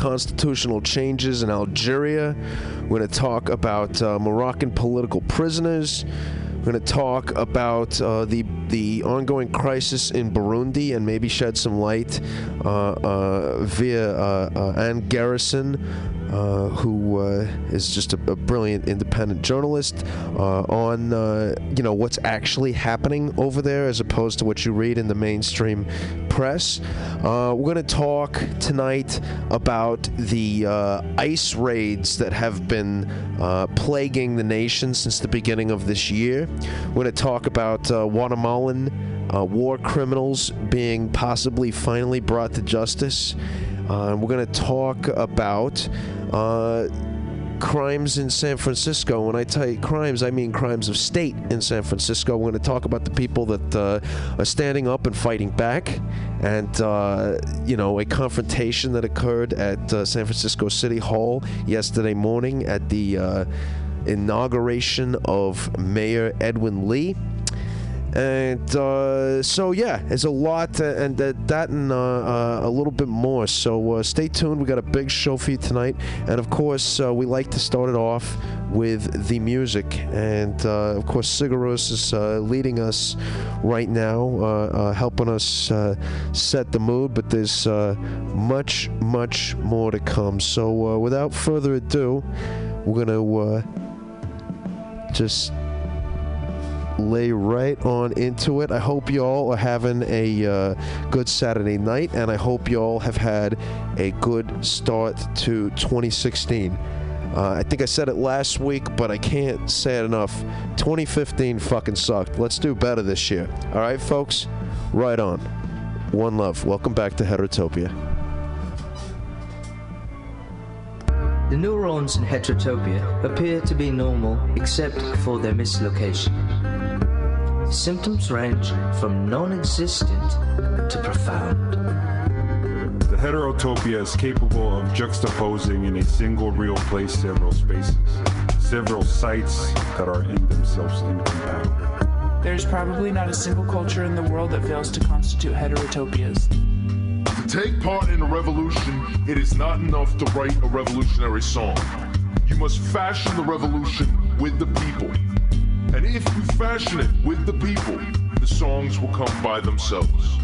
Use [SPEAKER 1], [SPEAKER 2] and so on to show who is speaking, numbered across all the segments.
[SPEAKER 1] constitutional changes in Algeria. We're going to talk about uh, Moroccan political prisoners. We're going to talk about uh, the the ongoing crisis in Burundi and maybe shed some light uh, uh, via uh, uh, Ann Garrison, who is just a, a brilliant independent journalist on you know what's actually happening over there as opposed to what you read in the mainstream press. Uh, we're going to talk tonight about the uh, ICE raids that have been uh, plaguing the nation since the beginning of this year. We're going to talk about uh, Guatemalan uh, war criminals being possibly finally brought to justice. Uh, we're going to talk about crimes in San Francisco. When I tell you crimes, I mean crimes of state in San Francisco. We're going to talk about the people that uh, are standing up and fighting back, and uh, you know a confrontation that occurred at uh, San Francisco City Hall yesterday morning at the uh, inauguration of Mayor Edwin Lee. And uh, so, yeah, there's a lot, uh, and that, that and uh, uh, a little bit more. So uh, stay tuned. We got a big show for you tonight, and of course, we like to start it off with the music. And of course, Sigur Rós is leading us right now, helping us set the mood. But there's much, much more to come. So without further ado, we're gonna uh, just lay right on into it. I hope y'all are having a uh, good Saturday night, and I hope y'all have had a good start to 2016. Uh, I think I said it last week, but I can't say it enough. 2015 fucking sucked. Let's do better this year. All right, folks? Right on. One love. Welcome back to Heterotopia.
[SPEAKER 2] The neurons in heterotopia appear to be normal except for their mislocation. Symptoms range from non existent to profound.
[SPEAKER 3] The heterotopia is capable of juxtaposing in a single real place several spaces, several sites that are in themselves incompatible.
[SPEAKER 4] There's probably not a single culture in the world that fails to constitute heterotopias.
[SPEAKER 5] To take part in a revolution, it is not enough to write a revolutionary song. You must fashion the revolution with the people. And if you fashion it with the people, the songs will come by themselves.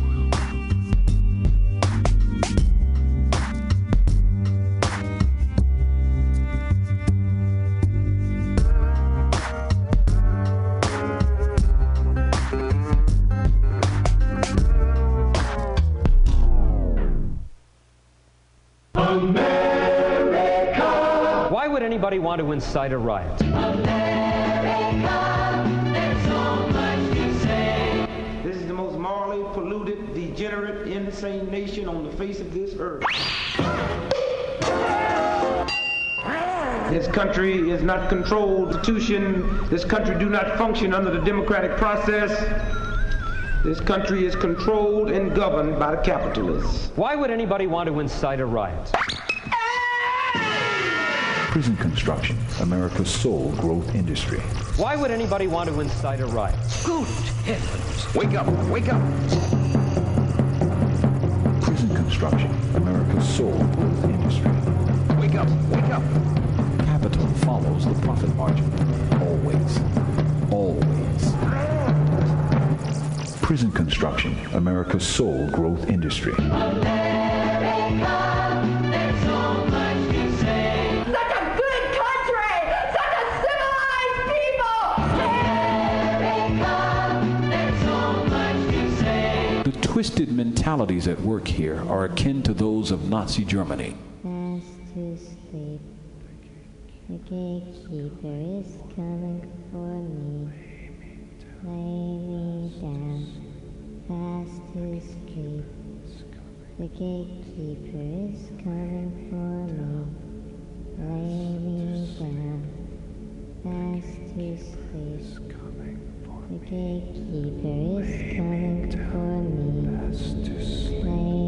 [SPEAKER 6] Anybody want to incite a riot?
[SPEAKER 7] This is the most morally polluted, degenerate, insane nation on the face of this earth. This country is not controlled institution. This country do not function under the democratic process. This country is controlled and governed by the capitalists.
[SPEAKER 6] Why would anybody want to incite a riot?
[SPEAKER 8] Prison construction, America's sole growth industry.
[SPEAKER 6] Why would anybody want to incite a riot?
[SPEAKER 2] Good heavens! Wake up! Wake up!
[SPEAKER 8] Prison construction, America's sole growth industry.
[SPEAKER 2] Wake up! Wake up!
[SPEAKER 8] Capital follows the profit margin. Always. Always. Prison construction, America's sole growth industry.
[SPEAKER 9] Such
[SPEAKER 8] twisted mentalities at work here are akin to those of Nazi Germany.
[SPEAKER 10] To sleep. The gatekeeper is coming for me. Lay me down. Fast to sleep. The gatekeeper is coming for me. Lay me down. Fast to sleep. The gatekeeper is coming for me.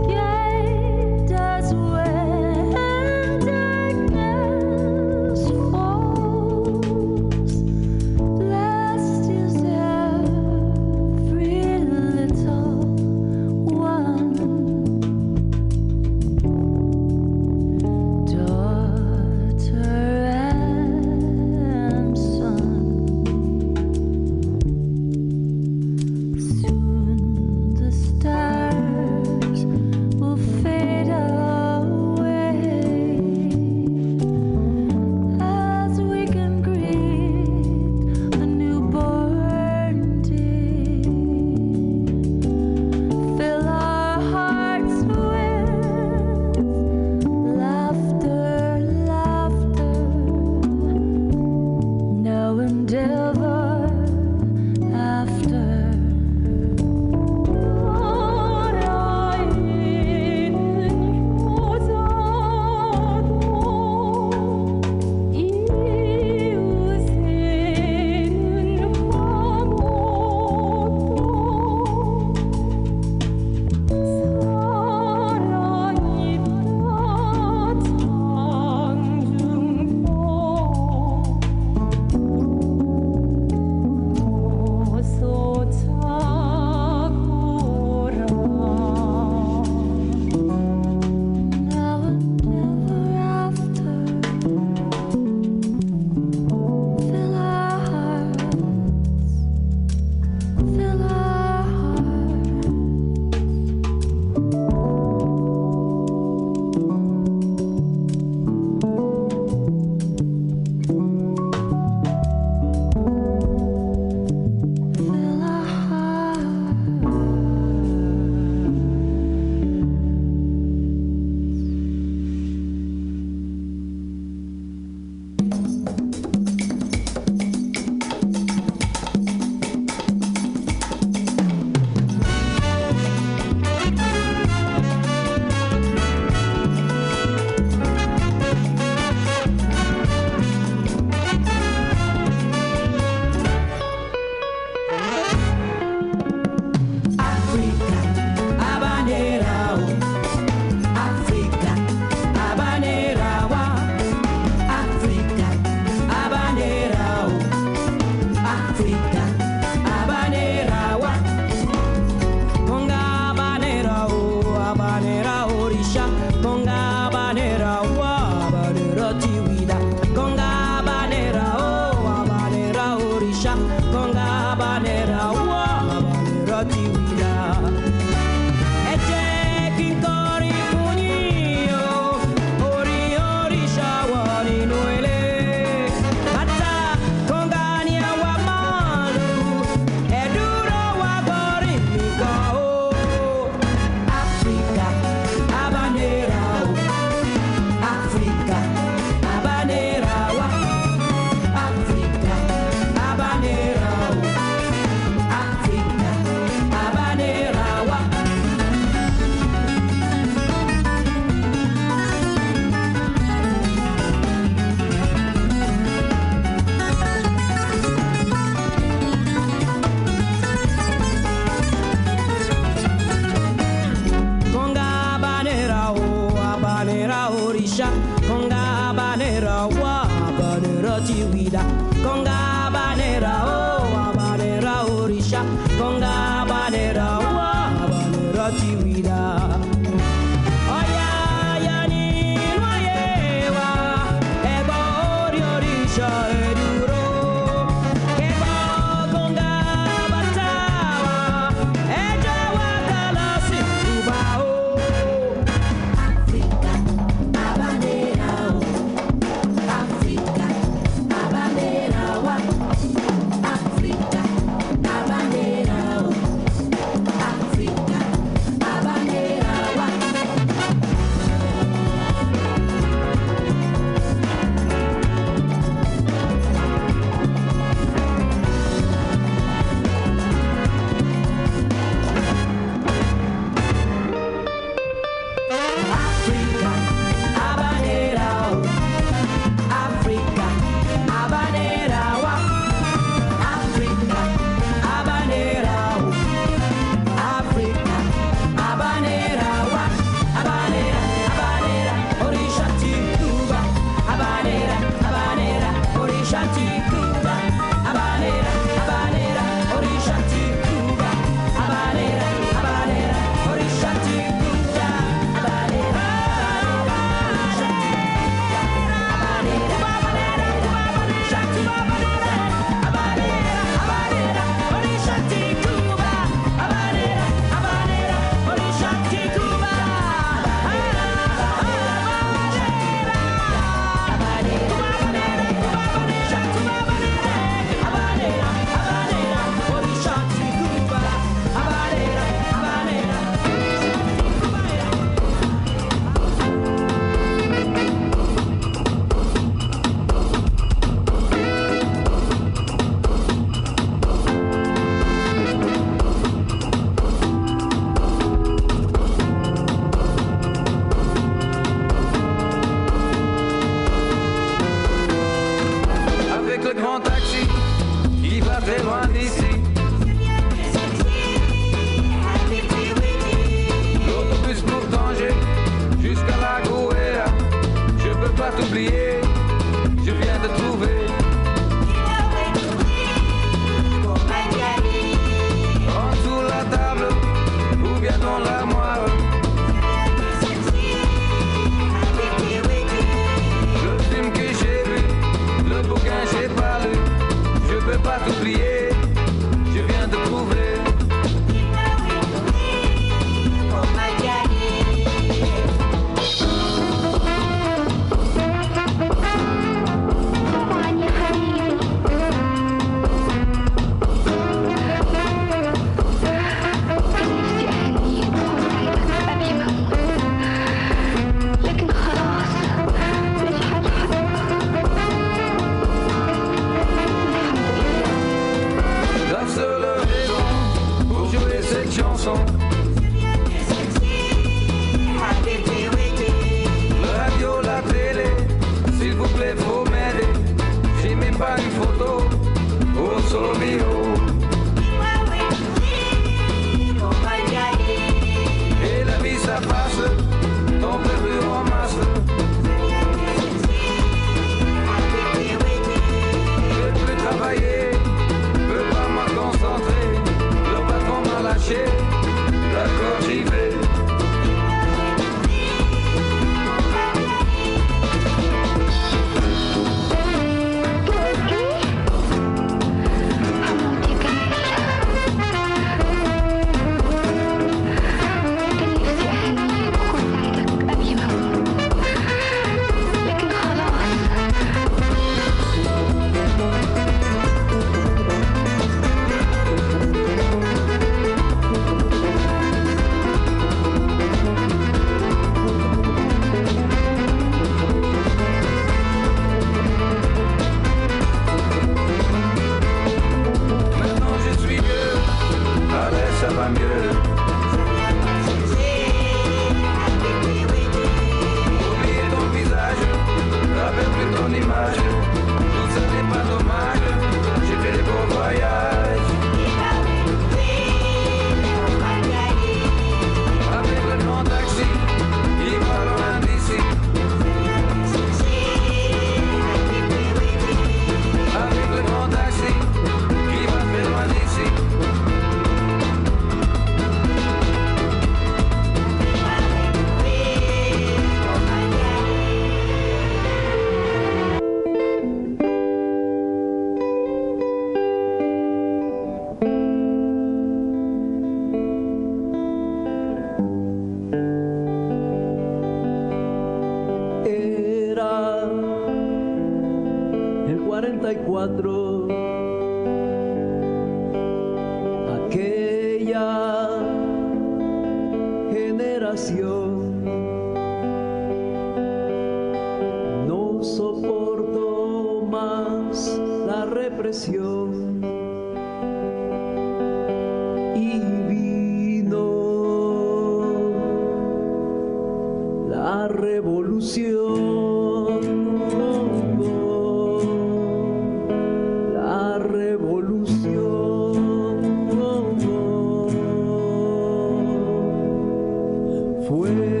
[SPEAKER 11] Fue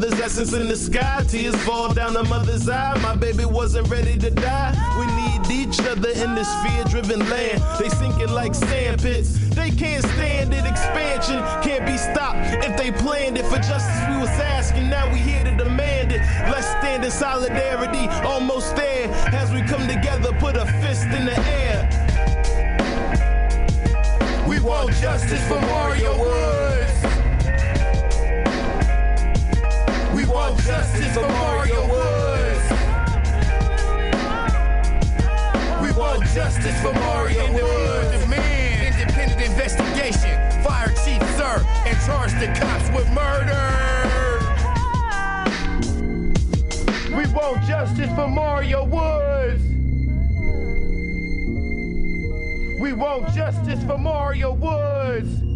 [SPEAKER 12] mother's essence in the sky. Tears fall down a mother's eye. My baby wasn't ready to die. We need each other in this fear driven land. They sink it like sand pits. They can't stand it. Expansion can't be stopped if they planned it. For justice, we was asking. Now we here to demand it. Let's stand in solidarity. Almost there. As we come together, put a fist in the air.
[SPEAKER 13] We want justice for Mario Woods. want justice for Mario Woods. We want justice for Mario Woods. Independent investigation. Fire chief, sir, and charge the cops with murder. We want justice for Mario Woods. We want justice for Mario Woods.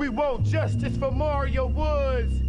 [SPEAKER 13] We want justice for Mario Woods.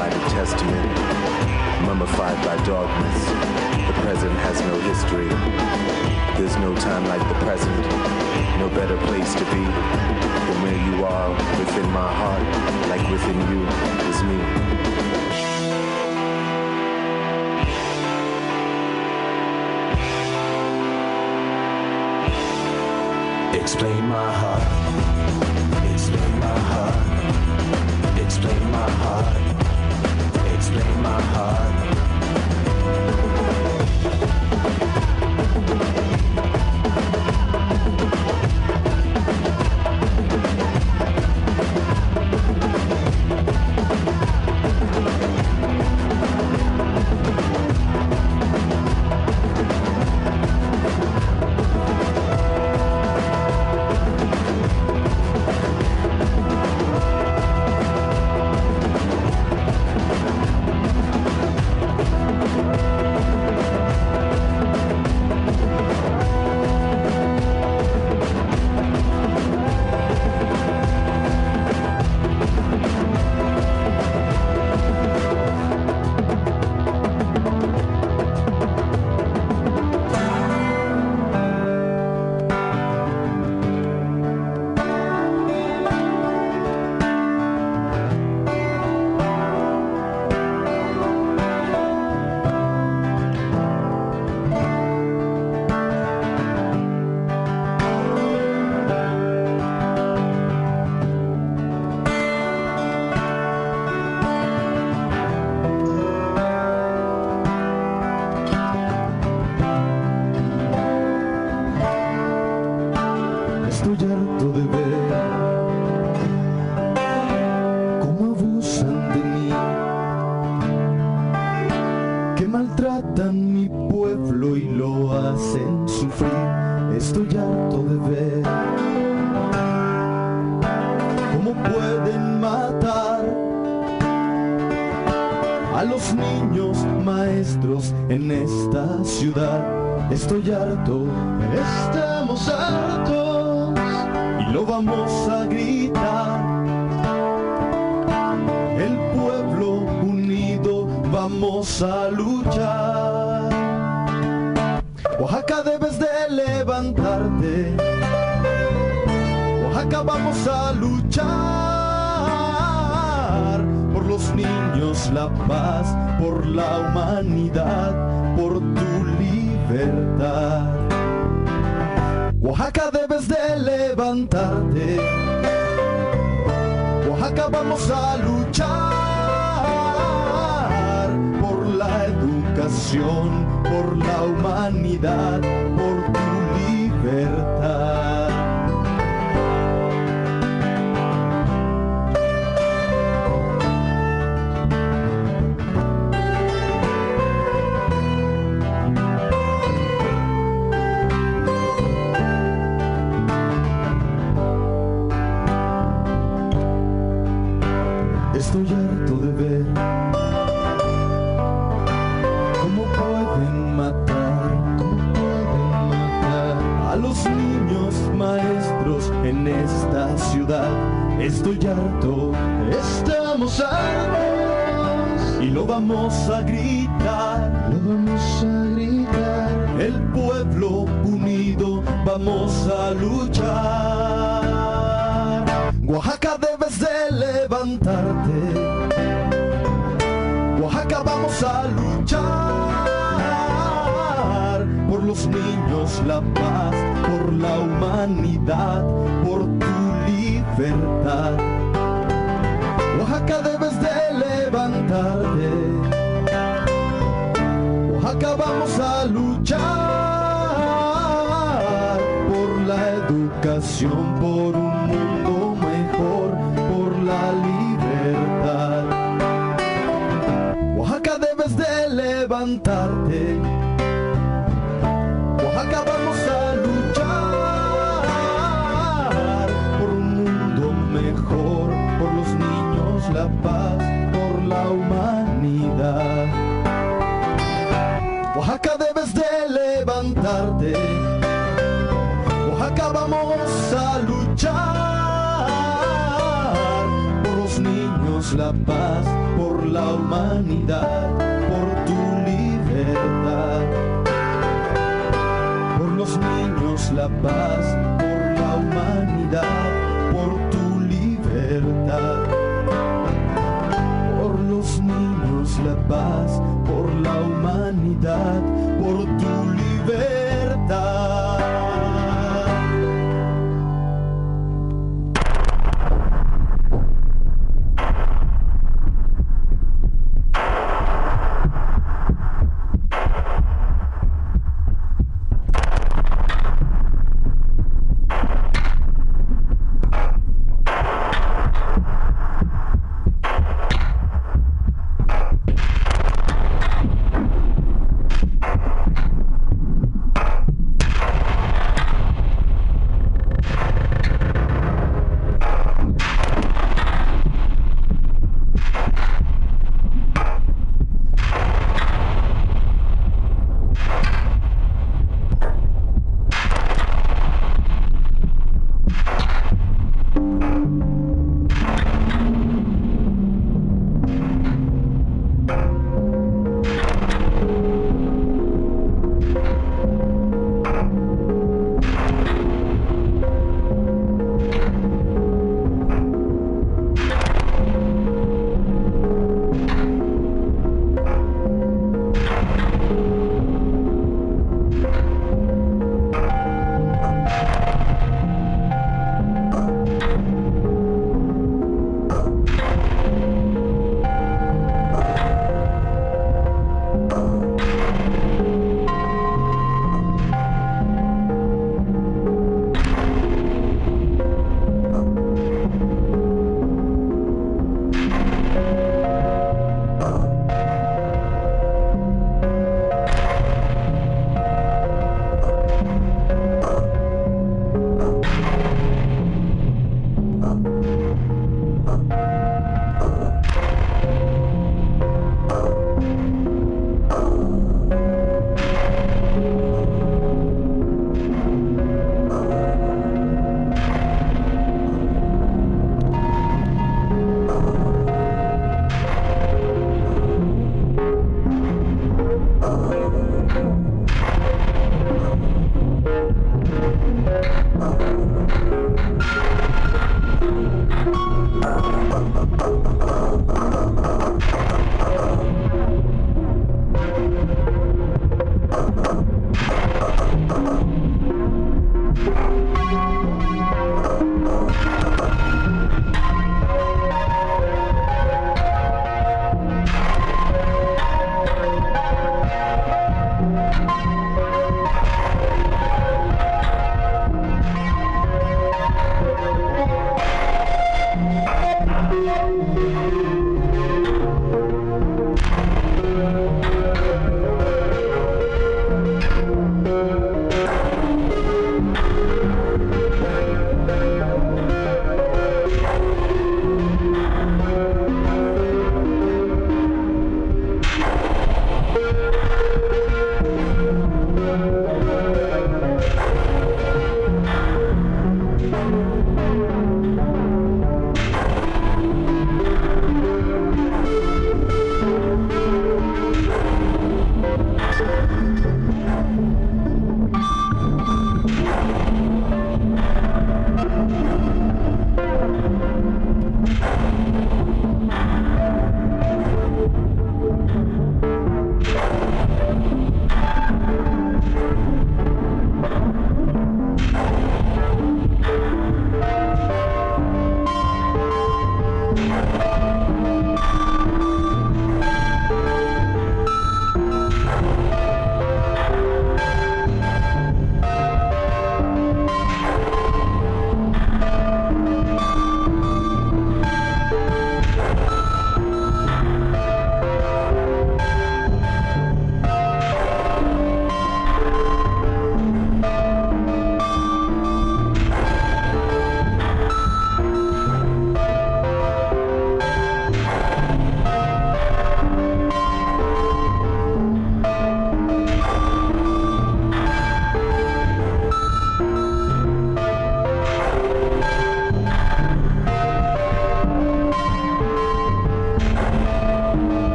[SPEAKER 14] by testament, mummified by dogmas. The present has no history. There's no time like the present, no better place to be than where you are within my heart, like within you is me.
[SPEAKER 15] Explain my heart. Explain my heart. Explain my heart slip my heart
[SPEAKER 16] y lo vamos a gritar,
[SPEAKER 15] lo vamos a gritar. El pueblo unido vamos a luchar. Oaxaca debes de levantarte. Oaxaca vamos a luchar por los niños, la paz, por la humanidad, por tu libertad. Vamos a luchar por la educación, por un mundo mejor, por la libertad. Oaxaca debes de levantarte. Paz, por la humanidad, por tu libertad. Por los niños, la paz, por la humanidad, por tu libertad. Por los niños, la paz, por la humanidad,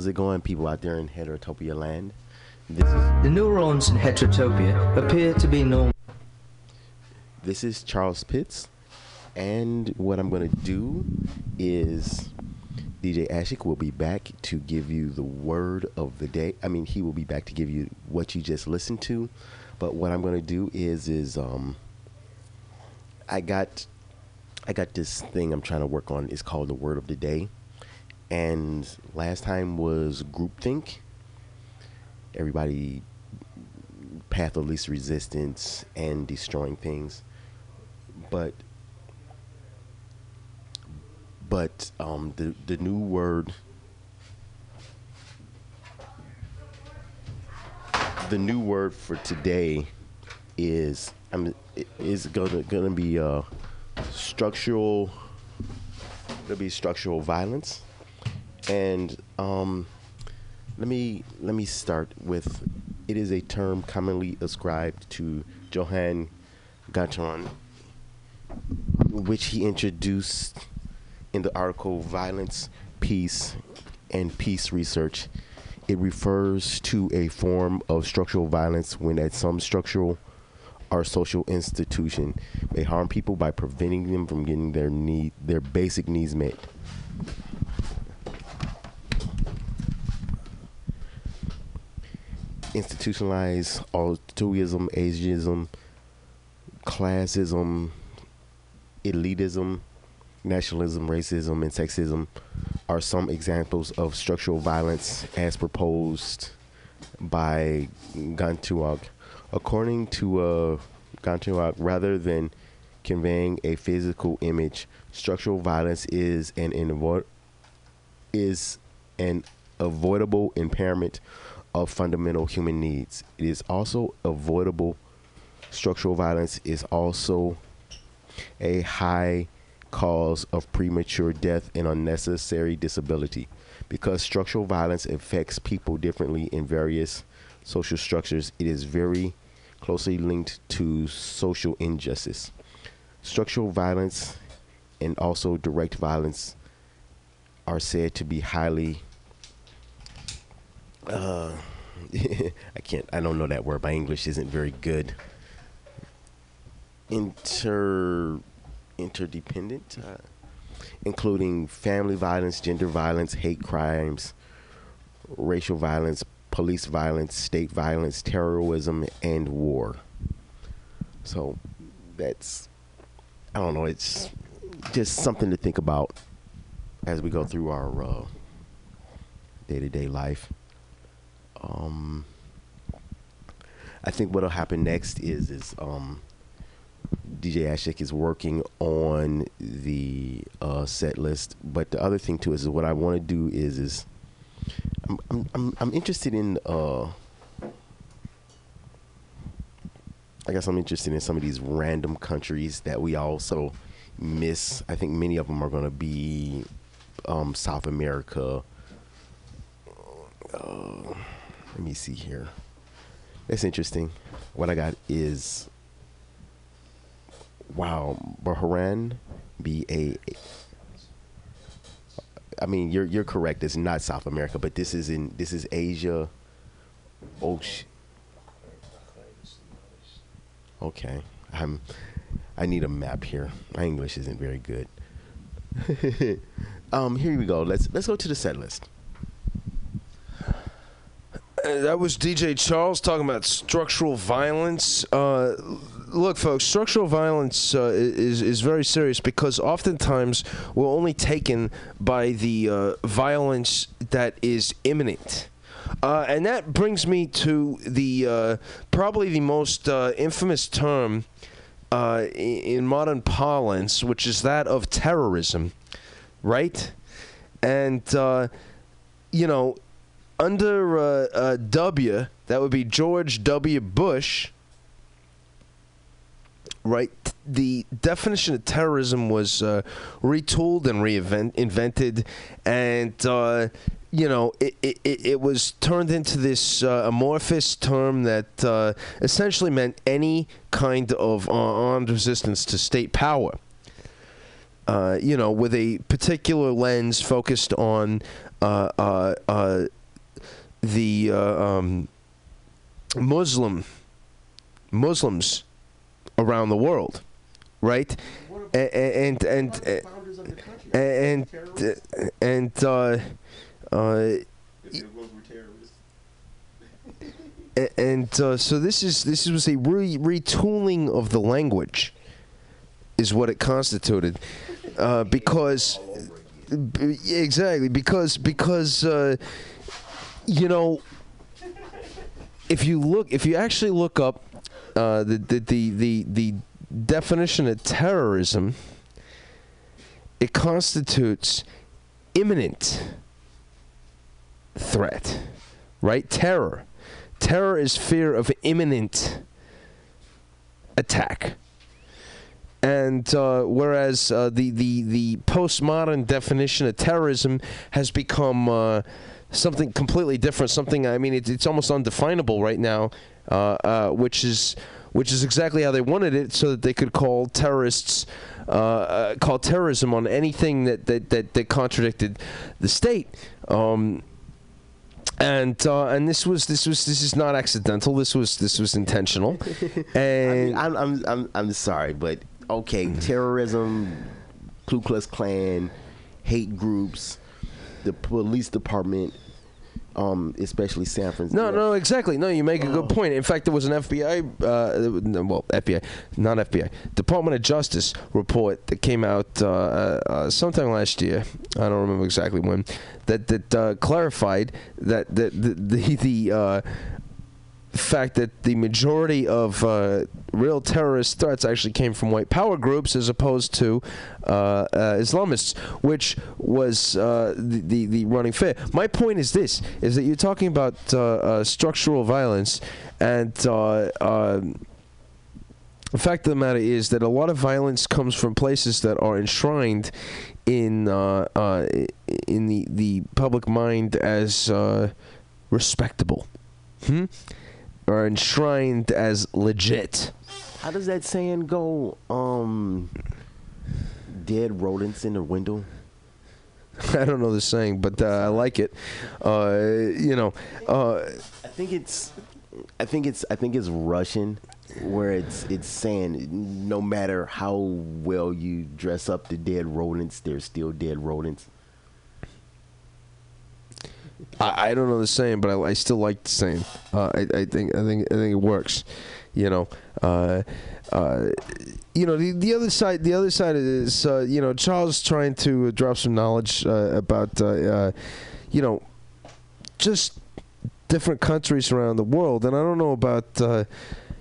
[SPEAKER 17] how's it going, people out there in Heterotopia land? This is
[SPEAKER 2] The neurons in Heterotopia appear to be normal.
[SPEAKER 17] this is Charles Pitts, and what I'm gonna do is DJ Ashik will be back to give you the word of the day. I mean, he will be back to give you what you just listened to. But what I'm gonna do is is um, I got I got this thing I'm trying to work on. It's called the word of the day. And last time was groupthink. Everybody path of least resistance and destroying things. But but um the the new word the new word for today is I'm is gonna gonna be uh structural it'll be structural violence and um let me let me start with it is a term commonly ascribed to Johann Galtung which he introduced in the article Violence, Peace, and Peace Research. It refers to a form of structural violence when at some structural or social institution may harm people by preventing them from getting their need their basic needs met. Institutionalized adultism, ageism, classism, elitism, nationalism, racism, and sexism are some examples of structural violence as proposed by Gantuag. According to uh, Gantuag, rather than conveying a physical image, structural violence is an invo- is an avoidable impairment of fundamental human needs. It is also avoidable. Structural violence is also a high cause of premature death and unnecessary disability because structural violence affects people differently in various social structures it is very closely linked to social injustice structural violence and also direct violence are said to be highly uh, I can't I don't know that word my English isn't very good inter interdependent, uh, including family violence, gender violence, hate crimes, racial violence, police violence, state violence, terrorism, and war. So that's, I don't know, it's just something to think about as we go through our day to day life. Um, I think what'll happen next is is um, DJ Ashik is working on the uh, set list, but the other thing too is what I want to do is is I'm I'm I'm, I'm interested in uh, I guess I'm interested in some of these random countries that we also miss. I think many of them are going to be um, South America. Uh, let me see here. That's interesting. What I got is wow, Bahrain be a. I mean, you're you're correct. It's not South America, but this is in this is Asia. Ocean. Okay, I'm. I need a map here. My English isn't very good. um, here we go. Let's let's go to the set list.
[SPEAKER 1] Uh, that was DJ Charles talking about structural violence. Uh, look, folks, structural violence uh, is is very serious because oftentimes we're only taken by the uh, violence that is imminent. Uh, and that brings me to the uh, probably the most uh, infamous term in modern parlance, which is that of terrorism, right? And you know, under uh, uh, W, that would be George W. Bush, right? The definition of terrorism was uh, retooled and reinvented, and uh, you know it, it, it was turned into this uh, amorphous term that uh, essentially meant any kind of uh, armed resistance to state power. uh, you know, with a particular lens focused on uh, the uh, um, Muslim Muslims around the world, right? A- And and and and and uh, uh, and uh, so this is this was a re- retooling of the language, is what it constituted, uh, because b- exactly because because uh, you know if you look if you actually look up uh, the, the the the the definition of terrorism, it constitutes imminent threat, right? Terror. Terror is fear of imminent attack. And uh, whereas uh, the, the, the postmodern definition of terrorism has become uh, something completely different, something, I mean, it, it's almost undefinable right now, uh, uh, which is which is exactly how they wanted it, so that they could call terrorists, uh, uh, call terrorism on anything that, that, that, that contradicted the state. Um, and uh, and this was this was this is not accidental. This was this was intentional. And
[SPEAKER 17] I'm, I'm I'm I'm sorry, but okay, terrorism, Ku Klux Klan, hate groups, the police department, um, especially San Francisco.
[SPEAKER 1] No, no, exactly. No, you make a good point. In fact, there was an FBI, uh, well, FBI, not FBI, Department of Justice report that came out uh, uh, sometime last year. I don't remember exactly when. That that uh, clarified that that the the, the uh, fact that the majority of uh, real terrorist threats actually came from white power groups as opposed to uh, uh, Islamists, which was uh, the, the the running fair. My point is this: is that you're talking about uh, uh, structural violence, and um, the fact of the matter is that a lot of violence comes from places that are enshrined in in the the public mind as respectable. Hmm? Are enshrined as legit.
[SPEAKER 17] How does that saying go? Um, dead rodents in the window.
[SPEAKER 1] I don't know the saying, but uh, I like it. Uh, you know, uh,
[SPEAKER 17] I think it's, I think it's, I think it's Russian, where it's it's saying no matter how well you dress up the dead rodents, they're still dead rodents.
[SPEAKER 1] I, I don't know the same, but I, I still like the same. Uh, I, I think I think I think it works. You know, uh, uh, you know the the other side. The other side is uh, you know Charles trying to drop some knowledge uh, about uh, uh, you know just different countries around the world, and I don't know about. Uh,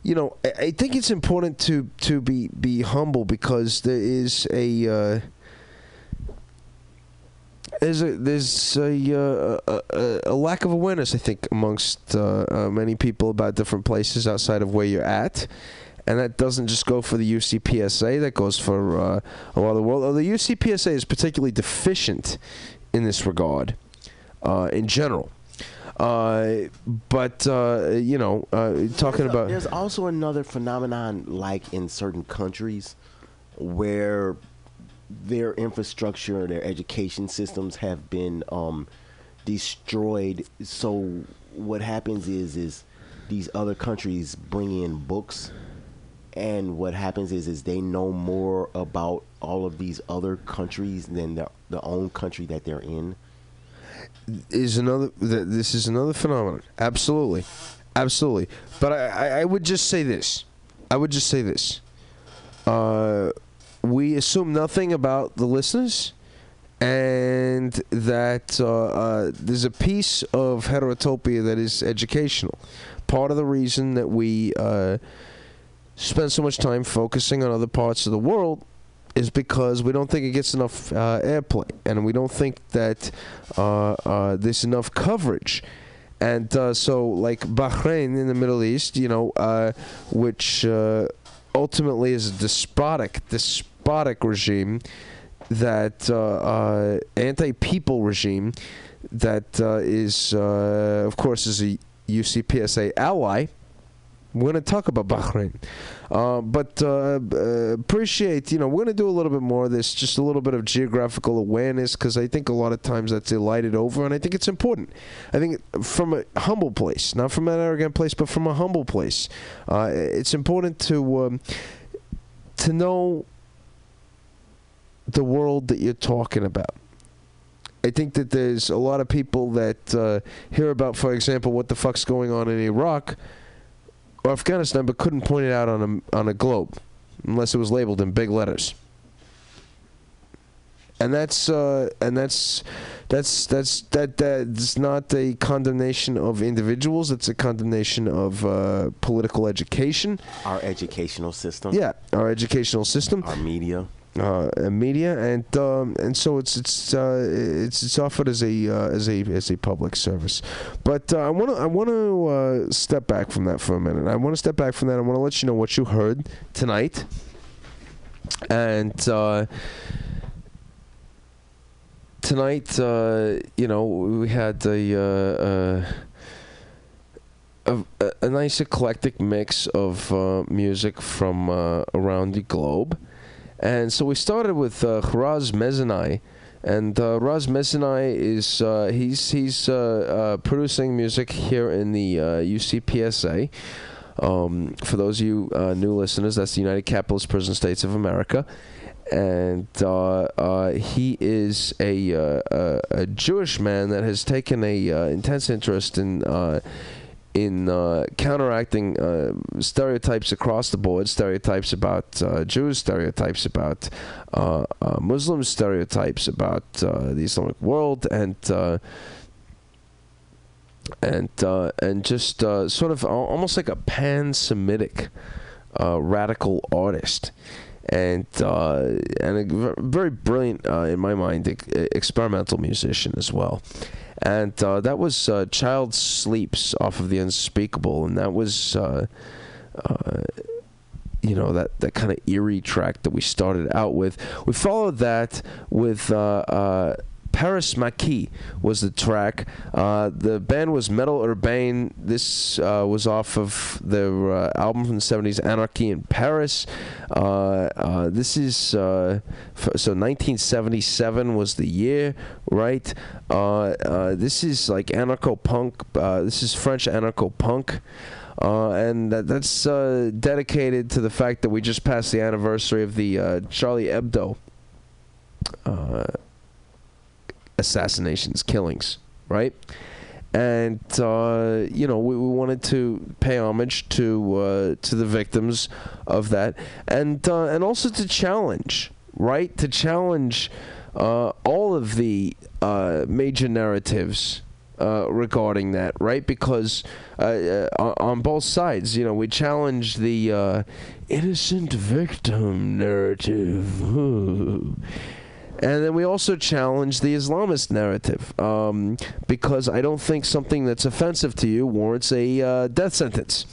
[SPEAKER 1] you know, I, I think it's important to to be be humble because there is a. Uh, there's a there's a, uh, a, a, lack of awareness, I think, amongst uh, uh, many people about different places outside of where you're at, and that doesn't just go for the UCPSA. That goes for uh, a lot of the world. Oh, the UCPSA is particularly deficient in this regard, uh, in general. Uh, but you know, talking
[SPEAKER 17] There's a-
[SPEAKER 1] about
[SPEAKER 17] there's also another phenomenon like in certain countries where their infrastructure, their education systems have been um, destroyed. So what happens is is these other countries bring in books, and what happens is is they know more about all of these other countries than their the own country that they're in.
[SPEAKER 1] is another this is another phenomenon. Absolutely. Absolutely. But I, I, I would just say this. I would just say this. Uh, we assume nothing about the listeners and that uh, uh, there's a piece of heterotopia that is educational part of the reason that we uh, spend so much time focusing on other parts of the world is because we don't think it gets enough uh, airplay, and we don't think that uh, uh, there's enough coverage. And so, like Bahrain in the Middle East, you know, which ultimately is a despotic, despotic regime that uh, uh, anti-people regime that uh, is, uh, of course, is a UCPSA ally We're going to talk about Bahrain, uh, but uh, uh, appreciate you know we're going to do a little bit more of this, just a little bit of geographical awareness because I think a lot of times that's elided over, and I think it's important. I think from a humble place, not from an arrogant place, but from a humble place, uh, it's important to um, to know the world that you're talking about. I think that there's a lot of people that uh, hear about, for example, what the fuck's going on in Iraq or Afghanistan, but couldn't point it out on a on a globe unless it was labeled in big letters. And that's uh, and that's that's that's that that's not a condemnation of individuals. It's a condemnation of uh, political education.
[SPEAKER 17] Our educational system.
[SPEAKER 1] Yeah, our educational system.
[SPEAKER 17] Our media.
[SPEAKER 1] Uh, media, and um, and so it's it's uh, it's it's offered as a uh, as a as a public service. But uh, I want to I want to uh, step back from that for a minute. I want to step back from that. I want to let you know what you heard tonight, and. Uh, Tonight, uh, you know, we had a, uh, uh, a, a nice eclectic mix of uh, music from uh, around the globe. And so we started with uh, Raz Mesinai. And uh, Raz Mesinai is uh, he's he's uh, uh, producing music here in the uh, UCPSA. Um, for those of you uh, new listeners, that's the United Capitalist Prison States of America, and uh, uh, he is a, uh, a a Jewish man that has taken a uh, intense interest in uh, in uh, counteracting uh, stereotypes across the board, stereotypes about uh, Jews, stereotypes about uh, uh, Muslims, stereotypes about uh, the Islamic world, and uh, and and just sort of almost like a pan-Semitic uh, radical artist. And and a very brilliant, in my mind, experimental musician as well and uh, that was uh, Child Sleeps off of the Unspeakable, and that was, uh, uh, you know, that that kind of eerie track that we started out with. We followed that with. Paris Maquis was the track. Uh, the band was Métal Urbain. This uh, was off of their uh, album from the 70s, Anarchy in Paris. Uh, uh, this is, uh, f- so 1977 was the year, right? This is like anarcho punk. This is French anarcho punk. Uh, and that, that's uh, dedicated to the fact that we just passed the anniversary of the uh, Charlie Hebdo assassinations, killings, right? And uh, you know, we, we wanted to pay homage to uh, to the victims of that, and uh, and also to challenge, right? To challenge uh, all of the major narratives uh, regarding that, right? Because uh, uh, on- both sides, you know, we challenge the innocent victim narrative. And then we also challenge the Islamist narrative um, because I don't think something that's offensive to you warrants a uh, death sentence.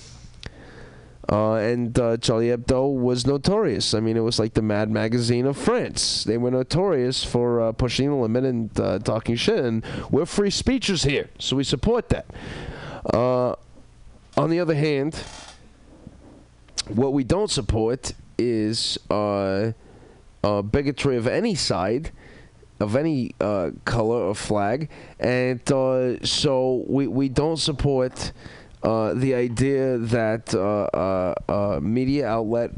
[SPEAKER 1] Uh, and uh, Charlie Hebdo was notorious. I mean, it was like the Mad Magazine of France. They were notorious for uh, pushing the limit and uh, talking shit. And we're free speechers here, so we support that. Uh, on the other hand, what we don't support is uh, bigotry of any side, of any uh, color or flag, and uh, so we we don't support. Uh, the idea that uh, uh, media outlet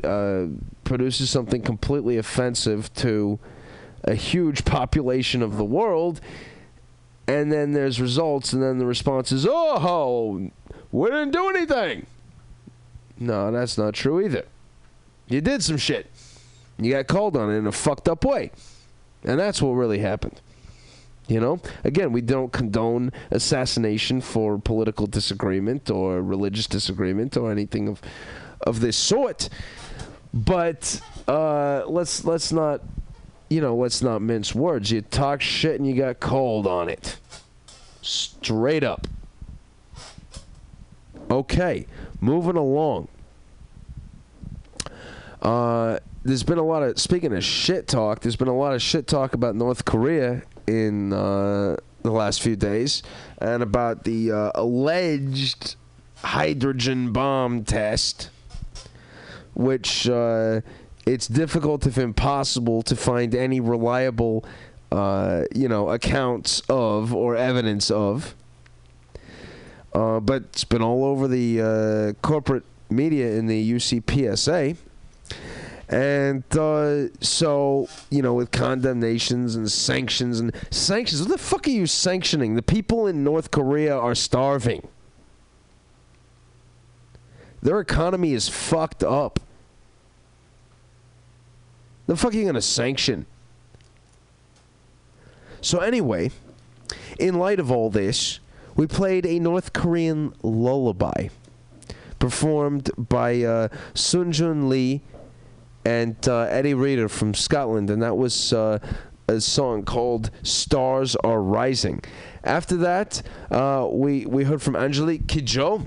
[SPEAKER 1] produces something completely offensive to a huge population of the world, and then there's results, and then the response is, "Oh, we didn't do anything." No, that's not true either. You did some shit. You got called on it in a fucked up way. And that's what really happened. You know? Again, we don't condone assassination for political disagreement or religious disagreement or anything of of this sort. But uh, let's let's not you know, let's not mince words. You talk shit and you got called on it. Straight up. Okay, moving along. Uh, there's been a lot of speaking of shit talk. There's been a lot of shit talk about North Korea in uh, the last few days, and about the uh, alleged hydrogen bomb test, which uh, it's difficult, if impossible, to find any reliable, uh, you know, accounts of or evidence of. Uh, but it's been all over the uh, corporate media in the UCPSA. And uh, so, you know, with condemnations and sanctions and sanctions, what the fuck are you sanctioning? The people in North Korea are starving. Their economy is fucked up. The fuck are you going to sanction? So, anyway, in light of all this, we played a North Korean lullaby performed by uh, Sun Jun Lee and uh, Eddie Reader from Scotland, and that was uh, a song called "Stars Are Rising." After that, uh, we we heard from Angelique Kidjo,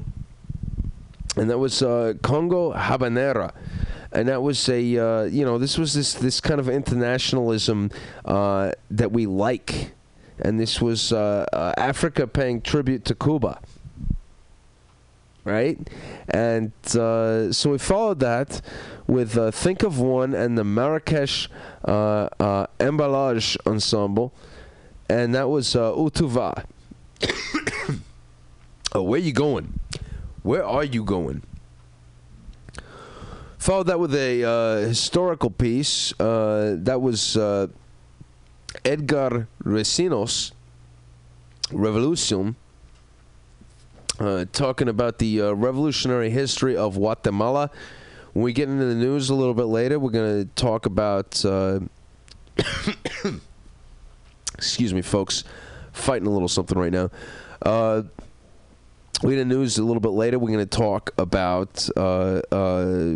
[SPEAKER 1] and that was uh, Congo Habanera. And that was a, uh, you know, this was this this kind of internationalism uh, that we like, and this was Africa paying tribute to Cuba right? And uh, so we followed that with uh, Think of One and the Marrakesh uh, uh, Emballage Ensemble, and that was uh, Utuva. oh, where you going? Where are you going? Followed that with a uh, historical piece. That was Edgar Recinos, Revolution uh, talking about the uh, revolutionary history of Guatemala. When we get into the news a little bit later, we're going to talk about. Uh, excuse me, folks. Fighting a little something right now. Uh, we get into news a little bit later. We're going to talk about uh,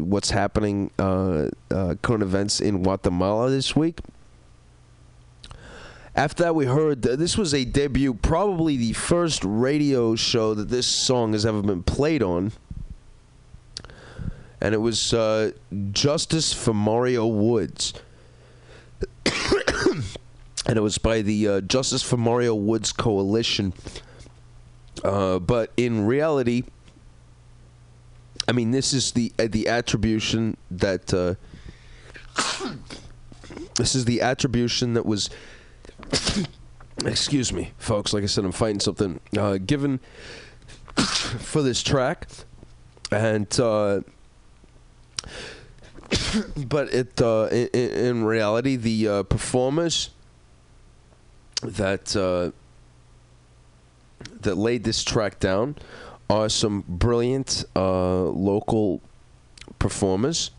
[SPEAKER 1] what's happening, current events in Guatemala this week. After that, we heard th- this was a debut, probably the first radio show that this song has ever been played on. And it was uh, Justice for Mario Woods. and it was by the uh, Justice for Mario Woods Coalition. Uh, but in reality, I mean, this is the uh, the attribution that uh, this is the attribution that was excuse me, folks. Like I said, I'm fighting something. Uh, given for this track, and uh, but it uh, in, in reality, the uh, performers that uh, that laid this track down are some brilliant uh, local performers,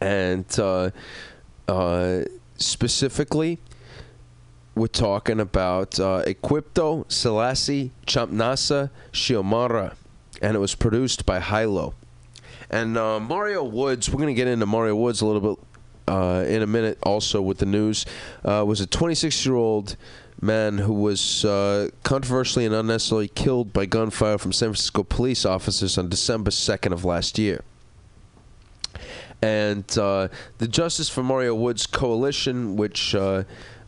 [SPEAKER 1] and specifically we're talking about uh, Equipto Selassie Champnasa Shiomara, and it was produced by Hilo. And uh, Mario Woods, we're going to get into Mario Woods a little bit uh, in a minute also with the news, uh, was a 26 year old man who was uh, controversially and unnecessarily killed by gunfire from San Francisco police officers on December 2nd of last year. And uh, the Justice for Mario Woods Coalition, which uh,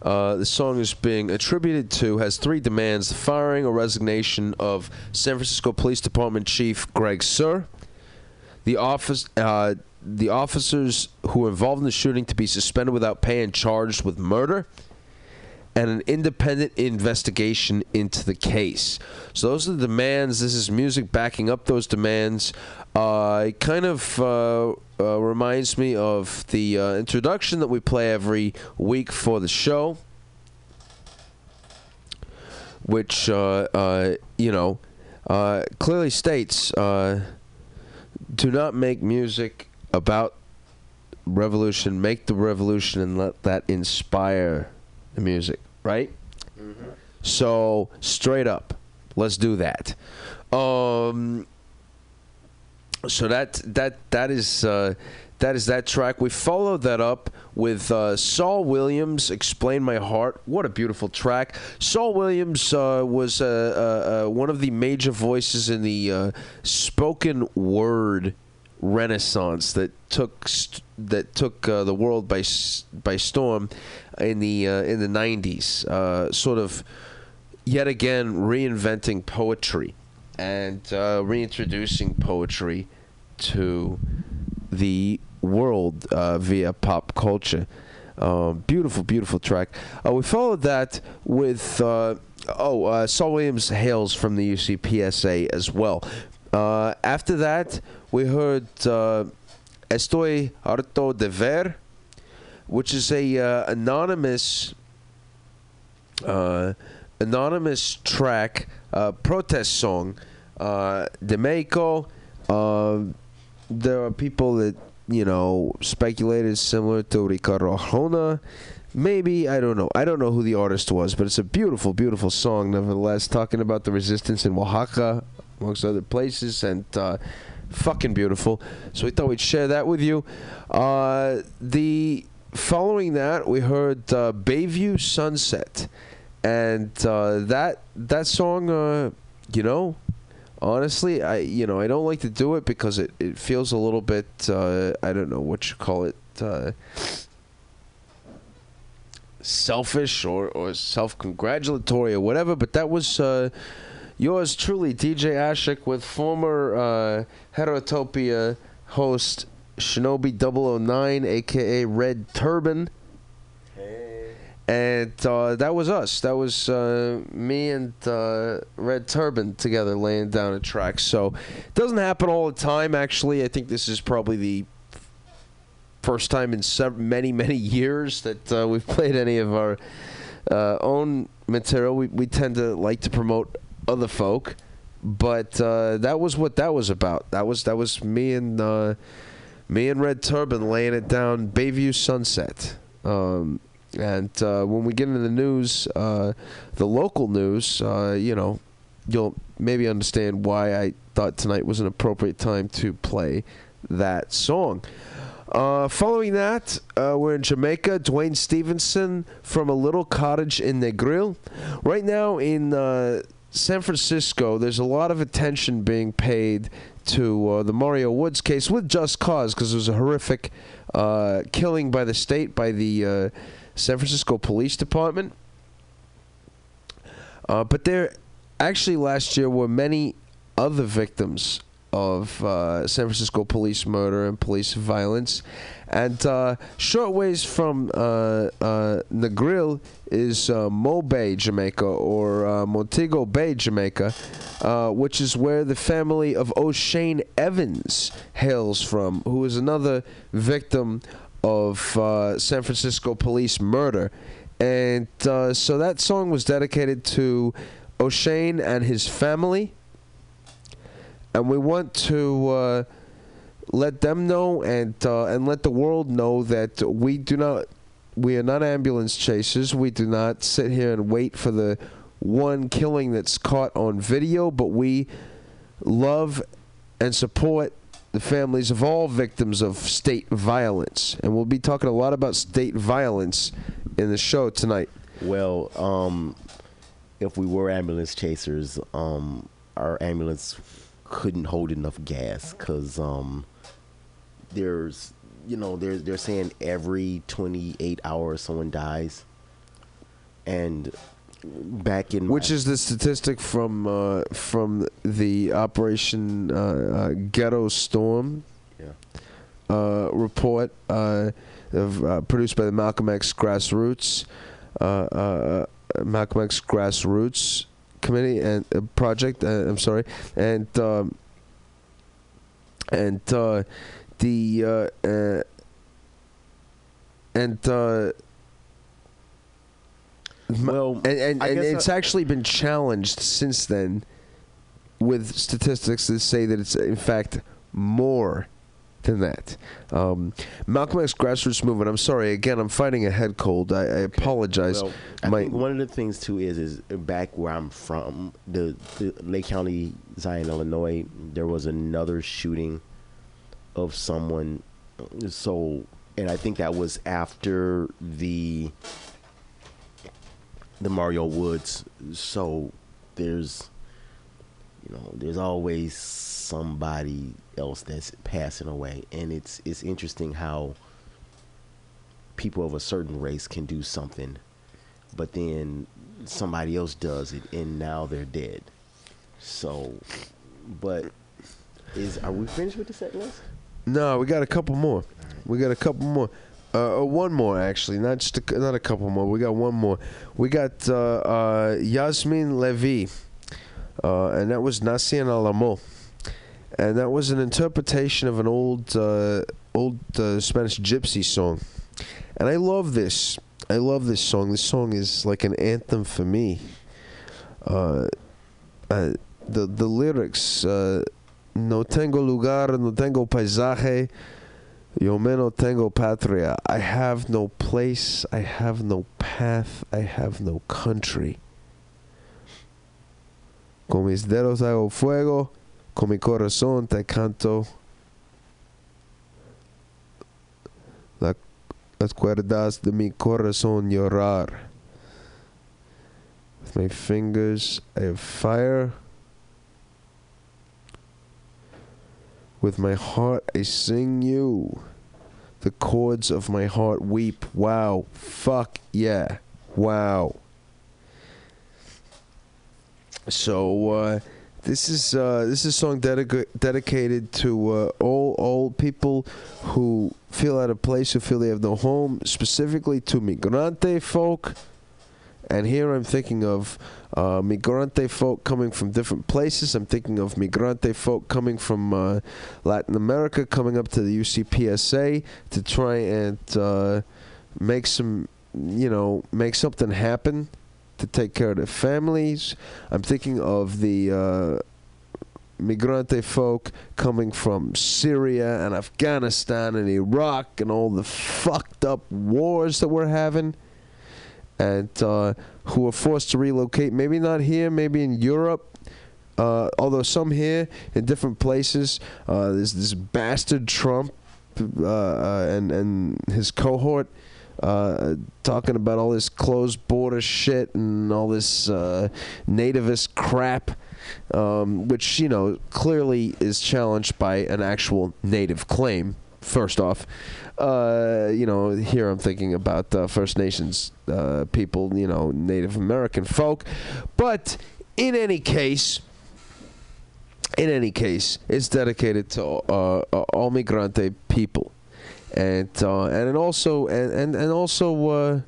[SPEAKER 1] uh, the song is being attributed to has three demands: the firing or resignation of San Francisco Police Department Chief Greg Suhr, the office, uh, the officers who were involved in the shooting to be suspended without pay and charged with murder, and an independent investigation into the case. So those are the demands. This is music backing up those demands. Uh, kind of uh, uh, reminds me of the uh, introduction that we play every week for the show, which uh, uh, you know uh, clearly states uh, do not make music about revolution. Make the revolution and let that inspire the music. Right. So straight up, let's do that. Um, so that that that is uh, that is that track. We followed that up with uh, Saul Williams, "Explain My Heart." What a beautiful track! Saul Williams uh, was uh, uh, uh, one of the major voices in the spoken word renaissance that took st- that took uh, the world by s- by storm in the uh, in the '90s. Uh, sort of yet again reinventing poetry and reintroducing poetry to the world uh, via pop culture. Um, beautiful, beautiful track. Uh, we followed that with uh, oh, uh, Saul Williams hails from the UCPSA as well. Uh, after that, we heard uh, "Estoy harto de ver," which is a uh, anonymous uh, anonymous track, uh, protest song. Uh, de Mexico. There are people that you know speculated similar to Ricardo Arjona. Maybe I don't know. I don't know who the artist was, but it's a beautiful, beautiful song nevertheless. Talking about the resistance in Oaxaca, amongst other places, and uh, fucking beautiful. So we thought we'd share that with you. Uh, the following that, we heard uh, Bayview Sunset, and uh, that that song, uh, you know, honestly, I you know I don't like to do it because it, it feels a little bit uh, I don't know what you call it. Uh, selfish or, or self-congratulatory or whatever but that was uh, yours truly dj ashik with former uh, heterotopia host shinobi 009 aka red turban and uh, that was us. That was uh, me and uh, Red Turban together laying down a track. So it doesn't happen all the time. Actually, I think this is probably the first time in sev- many many years that uh, we've played any of our uh, own material. We we tend to like to promote other folk, but uh, that was what that was about. That was that was me and me and Red Turban laying it down. Bayview Sunset. Um, and uh, when we get into the news, uh, the local news, uh, you know, you'll maybe understand why I thought tonight was an appropriate time to play that song. Uh, following that, uh, we're in Jamaica. Duane Stephenson from a little cottage in Negril. Right now in uh, San Francisco, there's a lot of attention being paid to uh, the Mario Woods case with just cause because it was a horrific uh, killing by the state, by the uh, San Francisco Police Department. Uh, but there actually last year were many other victims of uh, San Francisco police murder and police violence. And uh, short ways from uh, uh, Negril is uh, Mo Bay, Jamaica, or uh, Montego Bay, Jamaica, uh, which is where the family of O'Shaine Evans hails from, who is another victim of uh, San Francisco police murder. And uh, so that song was dedicated to O'Shaine and his family. And we want to uh, let them know and uh, and let the world know that we do not we are not ambulance chasers. We do not sit here and wait for the one killing that's caught on video, but we love and support the families of all victims of state violence. And we'll be talking a lot about state violence in the show tonight.
[SPEAKER 17] Well, um, if we were ambulance chasers, um, our ambulance couldn't hold enough gas because um, there's, you know, they're they're saying every 28 hours someone dies, and back in
[SPEAKER 1] Which is the statistic from uh, from the Operation uh, uh, Ghetto Storm
[SPEAKER 17] Yeah.
[SPEAKER 1] uh, report uh, of, uh, produced by the Malcolm X Grassroots uh, uh, Malcolm X Grassroots Committee and uh, Project. Uh, I'm sorry, and um, and uh, the uh, uh, and. Uh,
[SPEAKER 17] well,
[SPEAKER 1] and, and, and it's
[SPEAKER 17] I-
[SPEAKER 1] actually been challenged since then with statistics that say that it's in fact more than that. Um, Malcolm X grassroots movement. I'm sorry again. I'm fighting a head cold. I, I apologize.
[SPEAKER 17] Well, I
[SPEAKER 1] My-
[SPEAKER 17] think one of the things too is is back where I'm from, the, the Lake County, Zion, Illinois. There was another shooting of someone. So, and I think that was after the the Mario Woods. So there's you know there's always somebody else that's passing away, and it's it's interesting how people of a certain race can do something, but then somebody else does it, and now they're dead. So, but is are we finished with the set list?
[SPEAKER 1] No, we got a couple more. We got a couple more. Uh, uh, one more actually, not just a, not a couple more. We got one more. We got uh, uh, Yasmin Levy, uh, and that was Nací en el and that was an interpretation of an old uh, old Spanish gypsy song, and I love this. I love this song. This song is like an anthem for me. The the lyrics. No tengo lugar, no tengo paisaje, yo menos tengo patria. I have no place, I have no path, I have no country. Con mis dedos hago fuego, con mi corazón te canto. La- las cuerdas de mi corazón llorar. With my fingers I have fire. With my heart I sing you. The chords of my heart weep. Wow. Fuck yeah. Wow. So uh, this is uh, this is a song dedica- dedicated to uh, all all people who feel out of place, who feel they have no home, specifically to migrante folk. And here I'm thinking of uh, migrante folk coming from different places. I'm thinking of migrante folk coming from uh, Latin America, coming up to the UCPSA to try and uh, make some, you know, make something happen to take care of their families. I'm thinking of the uh, migrante folk coming from Syria and Afghanistan and Iraq and all the fucked up wars that we're having and uh, who were forced to relocate. Maybe not here, maybe in Europe. Uh, although some here in different places. Uh, there's this bastard Trump uh, uh, and and his cohort. Uh, talking about all this closed border shit and all this nativist crap, um, which you know clearly is challenged by an actual native claim. First off, uh, you know, here I'm thinking about uh, First Nations uh, people, you know, Native American folk. But in any case, in any case, it's dedicated to uh, uh, all migrante people, and and also and and, and also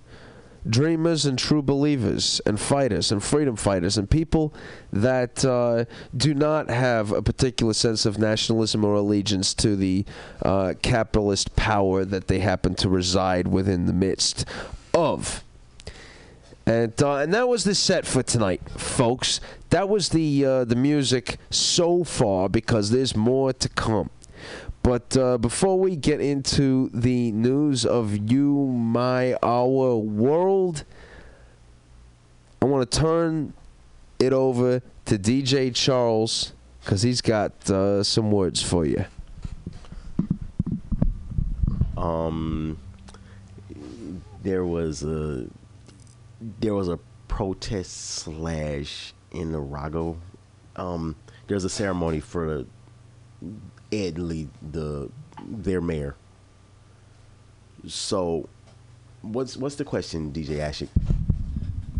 [SPEAKER 1] dreamers and true believers and fighters and freedom fighters and people that uh, do not have a particular sense of nationalism or allegiance to the uh, capitalist power that they happen to reside within the midst of. And uh, and that was the set for tonight, folks. That was the uh, the music so far because there's more to come. But uh, before we get into the news of you, my, our world, I want to turn it over to DJ Charles because he's got uh, some words for you.
[SPEAKER 17] Um, there was a there was a protest slash in Arago. Um, there's a ceremony for Lee, the their mayor. So, what's what's the question, DJ Ashik?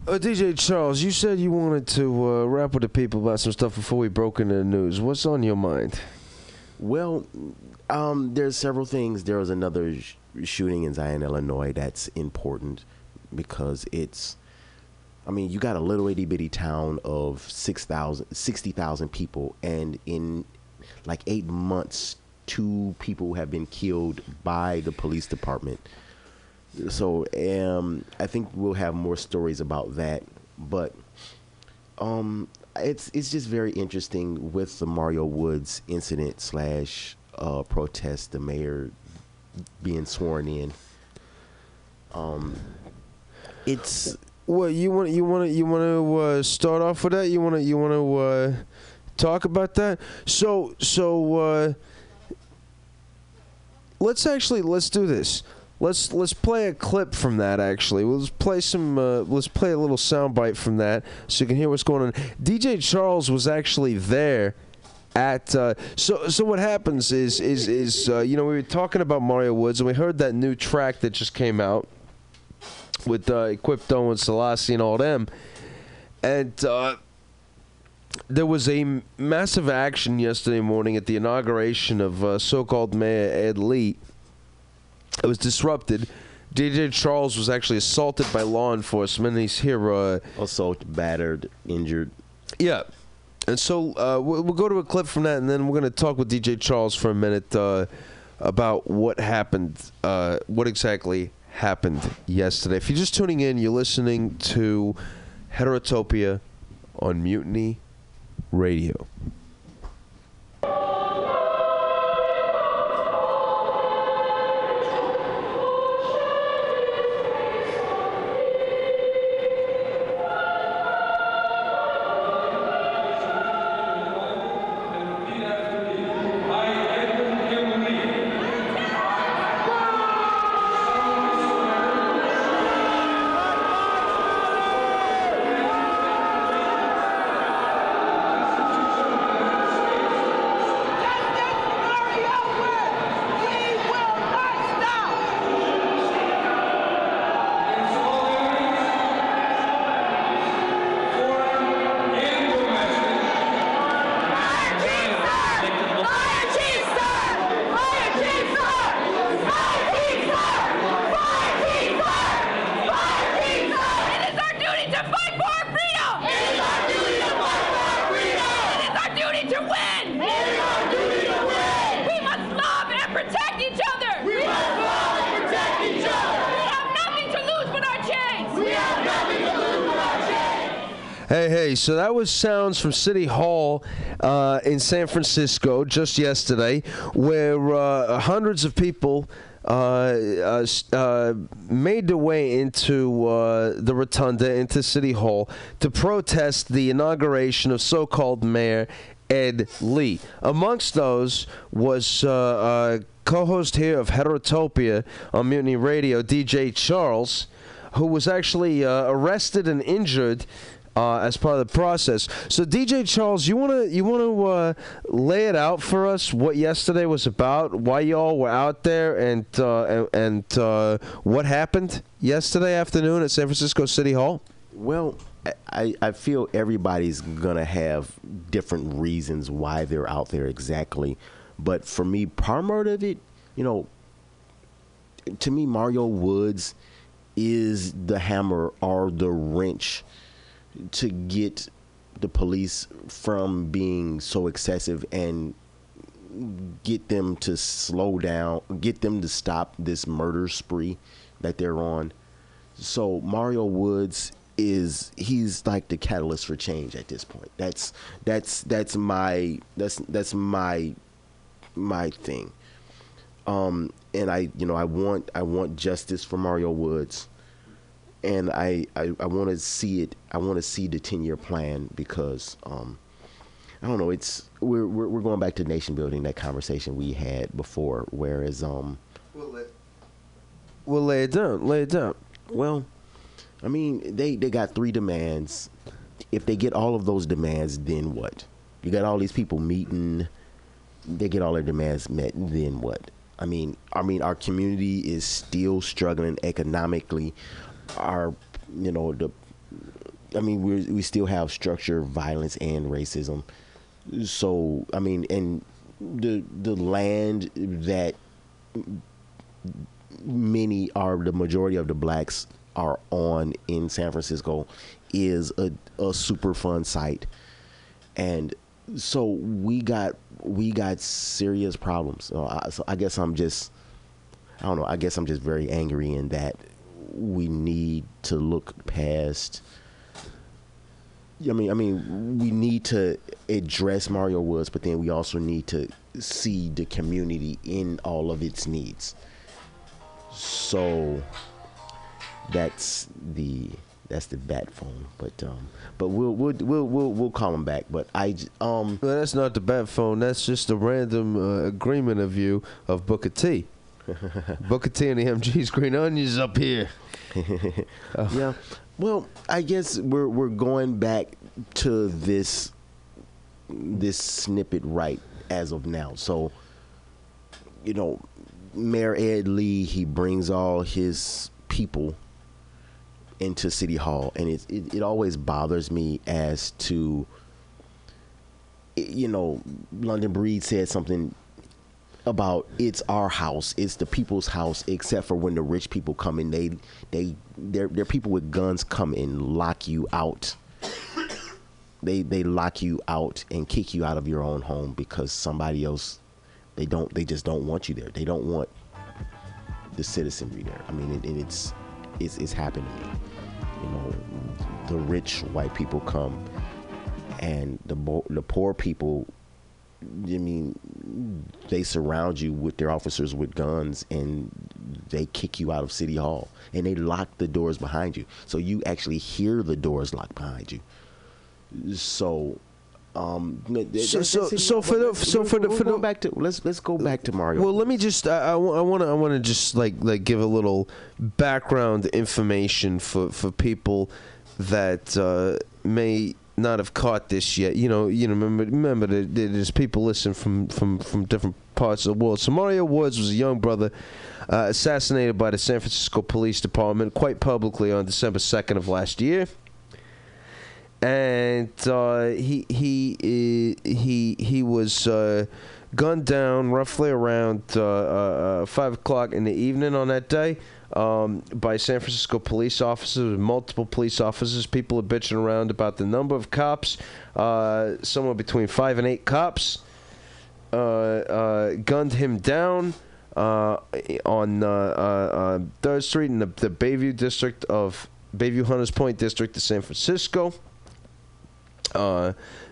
[SPEAKER 1] Uh, DJ Charles, you said you wanted to uh, rap with the people about some stuff before we broke into the news. What's on your mind?
[SPEAKER 17] Well, um, there's several things. There was another sh- shooting in Zion, Illinois. That's important because it's. I mean, you got a little itty bitty town of 6,000, 60,000 people, and in like eight months, two people have been killed by the police department. So, um, I think we'll have more stories about that. But, um, it's it's just very interesting with the Mario Woods incident slash uh, protest, the mayor being sworn in. Um, it's
[SPEAKER 1] Well, you want you want to you want to uh, start off with that? You want to you want to uh, talk about that? So so uh, let's actually let's do this. Let's let's play a clip from that. Actually, let's play some. Uh, let's play a little soundbite from that so you can hear what's going on. DJ Charles was actually there at uh, so so what happens is is is uh, you know we were talking about Mario Woods and we heard that new track that just came out with uh, Equipto and Selassie and all them, and uh, there was a m- massive action yesterday morning at the inauguration of uh, so-called Mayor Ed Lee. It was disrupted. DJ Charles was actually assaulted by law enforcement. He's here. Uh,
[SPEAKER 17] Assault, battered, injured.
[SPEAKER 1] yeah. And so uh, we'll, we'll go to a clip from that, and then we're going to talk with DJ Charles for a minute uh, about what happened, uh, what exactly happened yesterday. If you're just tuning in, you're listening to Heterotopia on Mutiny Radio. So that was sounds from City Hall uh, in San Francisco just yesterday, where uh, hundreds of people uh, uh, uh, made their way into uh, the rotunda, into City Hall, to protest the inauguration of so called Mayor Ed Lee. Amongst those was uh, uh, co host here of Heterotopia on Mutiny Radio, DJ Charles, who was actually arrested and injured uh, as part of the process. So, DJ Charles, you wanna you wanna uh, lay it out for us what yesterday was about, why y'all were out there, and uh, and, and uh, what happened yesterday afternoon at San Francisco City Hall.
[SPEAKER 17] Well, I, I feel everybody's gonna have different reasons why they're out there exactly, but for me, part of it, you know, to me, Mario Woods is the hammer or the wrench to get the police from being so excessive and get them to slow down, get them to stop this murder spree that they're on. So Mario Woods is he's like the catalyst for change at this point. That's that's that's my that's that's my my thing. Um and I you know I want I want justice for Mario Woods and I I, I want to see it. I want to see the ten year plan because um, I don't know. It's we're, we're we're going back to nation building. That conversation we had before. Whereas um,
[SPEAKER 1] Well, lay it down. Lay it down.
[SPEAKER 17] well, I mean they they got three demands. If they get all of those demands, then what? You got all these people meeting. They get all their demands met, then what? I mean, I mean, our community is still struggling economically. Our, you know, the, I mean, we we still have structure, violence, and racism. So, I mean, and the the land that many are the majority of the blacks are on in San Francisco is a, a Superfund site. And so we got we got serious problems. So I, so I guess I'm just I don't know. I guess I'm just very angry in that we need to look past. I mean, I mean, we need to address Mario Woods, but then we also need to see the community in all of its needs. So that's the that's the bat phone, but um, but we'll we'll we'll we'll, we'll call him back. But I um,
[SPEAKER 1] Well, that's not the bat phone. That's just a random uh, agreement of you of Booker T. Booker T and the MG's Green Onions up here. Uh.
[SPEAKER 17] yeah. Well, I guess we're we're going back to this this snippet right as of now. So, you know, Mayor Ed Lee he brings all his people into City Hall, and it it, it always bothers me as to you know, London Breed said something about it's our house, it's the people's house, except for when the rich people come in, they they they're, they're people with guns come and lock you out. They they lock you out and kick you out of your own home because somebody else they don't they just don't want you there. They don't want the citizenry there. I mean, it, it, it's it's it's happened to me. You know, the rich white people come, and the the poor people. I mean, they surround you with their officers with guns, and they kick you out of City Hall, and they lock the doors behind you, so you actually hear the doors locked behind you. So. Um,
[SPEAKER 1] So- so- so for the- so for the- for the-
[SPEAKER 17] back to let's let's go back to Mario.
[SPEAKER 1] Well, let me just I, I, want to I want to just like like give a little background information for for people that uh, may not have caught this yet. You know, you know, remember remember that there's people listening from from from different parts of the world. So Mario Woods was a young brother uh, assassinated by the San Francisco Police Department quite publicly on December second of last year and uh, he he uh, he he was uh, gunned down roughly around uh, uh, five o'clock in the evening on that day um, by San Francisco police officers. Multiple police officers. People are bitching around about the number of cops. Uh, somewhere between five and eight cops uh, uh, gunned him down. Uh, on uh, uh, Third Street in the, the Bayview district of Bayview Hunters Point district of San Francisco.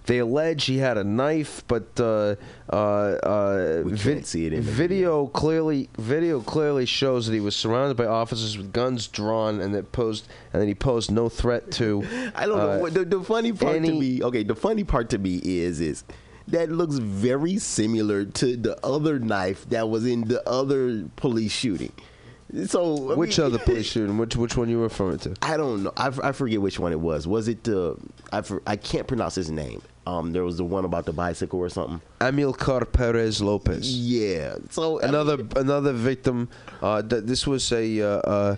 [SPEAKER 1] They allege he had a knife, but uh, uh, uh, vid-
[SPEAKER 17] see it in the
[SPEAKER 1] video clearly video clearly shows that he was surrounded by officers with guns drawn, and that posed and that he posed no threat to.
[SPEAKER 17] I don't know.
[SPEAKER 1] uh,
[SPEAKER 17] What the, the funny part to me, okay, the funny part to me is is that looks very similar to the other knife that was in the other police shooting. So I
[SPEAKER 1] Which
[SPEAKER 17] mean-
[SPEAKER 1] other police shooting? Which which one you referring to?
[SPEAKER 17] I don't know. I, f- I forget which one it was. Was it the? I for, I can't pronounce his name. Um, there was the one about the bicycle or something.
[SPEAKER 1] Amilcar Perez Lopez.
[SPEAKER 17] Yeah. So I
[SPEAKER 1] another another victim. Uh, th- this was a uh, uh,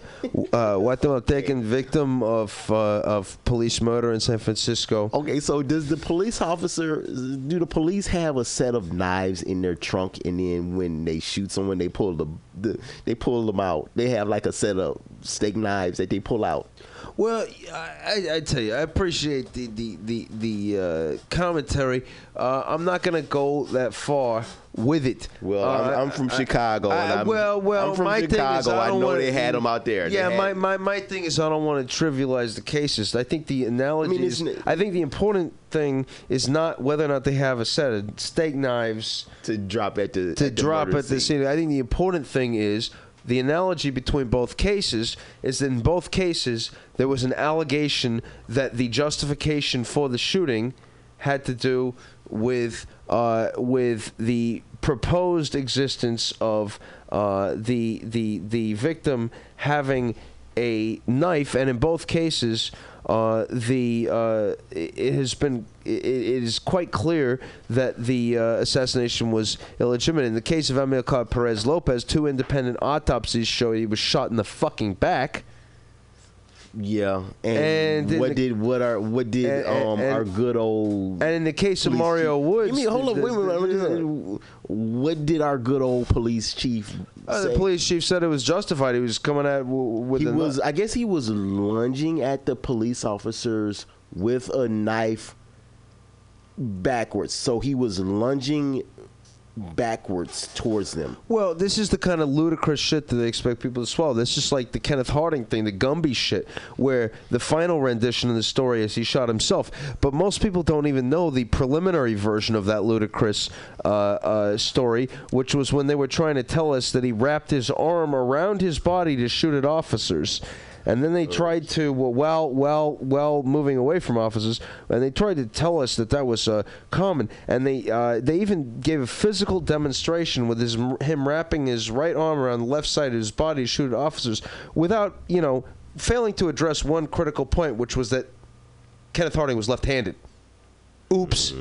[SPEAKER 1] uh, Guatemalan victim of uh, of police murder in San Francisco.
[SPEAKER 17] Okay, so does the police officer do the police have a set of knives in their trunk and then when they shoot someone they pull the, the they pull them out. They have like a set of steak knives that they pull out.
[SPEAKER 1] Well, I, I, tell you, I appreciate the the the, the uh, commentary. Uh, I'm not gonna go that far with it.
[SPEAKER 17] Well,
[SPEAKER 1] Uh,
[SPEAKER 17] I'm, I'm from
[SPEAKER 1] I-
[SPEAKER 17] Chicago and
[SPEAKER 1] I-
[SPEAKER 17] I'm
[SPEAKER 1] well, well,
[SPEAKER 17] I'm from
[SPEAKER 1] my
[SPEAKER 17] Chicago.
[SPEAKER 1] thing is, I,
[SPEAKER 17] I know
[SPEAKER 1] wanna,
[SPEAKER 17] they had them out there.
[SPEAKER 1] Yeah, my, my, my thing is I don't want to trivialize the cases. I think the analogy
[SPEAKER 17] I mean,
[SPEAKER 1] is.
[SPEAKER 17] isn't it-
[SPEAKER 1] I think the important thing is not whether or not they have a set of steak knives
[SPEAKER 17] to drop at the
[SPEAKER 1] to
[SPEAKER 17] at
[SPEAKER 1] drop
[SPEAKER 17] murder
[SPEAKER 1] at the
[SPEAKER 17] scene.
[SPEAKER 1] I think the important thing is the analogy between both cases is that in both cases there was an allegation that the justification for the shooting had to do with uh, with the proposed existence of uh, the the the victim having a knife, and in both cases, uh, the uh, it has been it is quite clear that the uh, assassination was illegitimate. In the case of Amilcar Perez Lopez, two independent autopsies show he was shot in the fucking back.
[SPEAKER 17] Yeah, and,
[SPEAKER 1] And
[SPEAKER 17] what
[SPEAKER 1] the-
[SPEAKER 17] did what are what did
[SPEAKER 1] And- and-
[SPEAKER 17] um our good old
[SPEAKER 1] And in the case of Mario
[SPEAKER 17] chief-
[SPEAKER 1] Woods,
[SPEAKER 17] I mean, hold
[SPEAKER 1] the-
[SPEAKER 17] wait
[SPEAKER 1] the-
[SPEAKER 17] let What did our good old police chief
[SPEAKER 1] Uh,
[SPEAKER 17] say?
[SPEAKER 1] the police chief said it was justified. He was coming at with
[SPEAKER 17] he was i guess he was lunging at the police officers with a knife backwards so he was lunging backwards towards them
[SPEAKER 1] Well, this is the kind of ludicrous shit that they expect people to swallow. This is like the Kenneth Harding thing, the Gumby shit, where the final rendition of the story is he shot himself. But most people don't even know the preliminary version of that ludicrous uh, uh, story, which was when they were trying to tell us that he wrapped his arm around his body to shoot at officers. And then they tried to, well, well, well, well, moving away from officers, and they tried to tell us that that was uh, common. And they uh, they even gave a physical demonstration with his him wrapping his right arm around the left side of his body to shoot at officers, without you know failing to address one critical point, which was that Kenneth Harding was left-handed. Oops.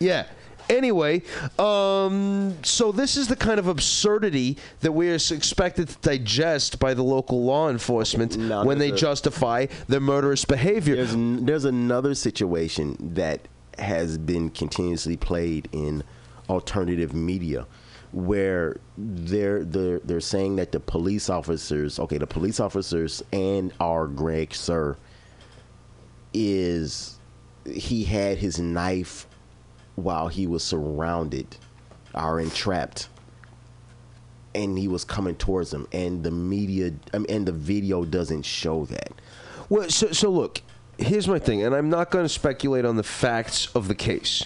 [SPEAKER 1] Yeah. Anyway, um, so this is the kind of absurdity that we are expected to digest by the local law enforcement when they
[SPEAKER 17] a-
[SPEAKER 1] justify their murderous behavior.
[SPEAKER 17] there's, there's another situation that has been continuously played in alternative media where they're they're they're saying that the police officers okay the police officers and our Greg Suhr is he had his knife while he was surrounded or entrapped. And he was coming towards him and the media I mean, and the video doesn't show that.
[SPEAKER 1] Well, so so look, here's my thing, and I'm not going to speculate on the facts of the case.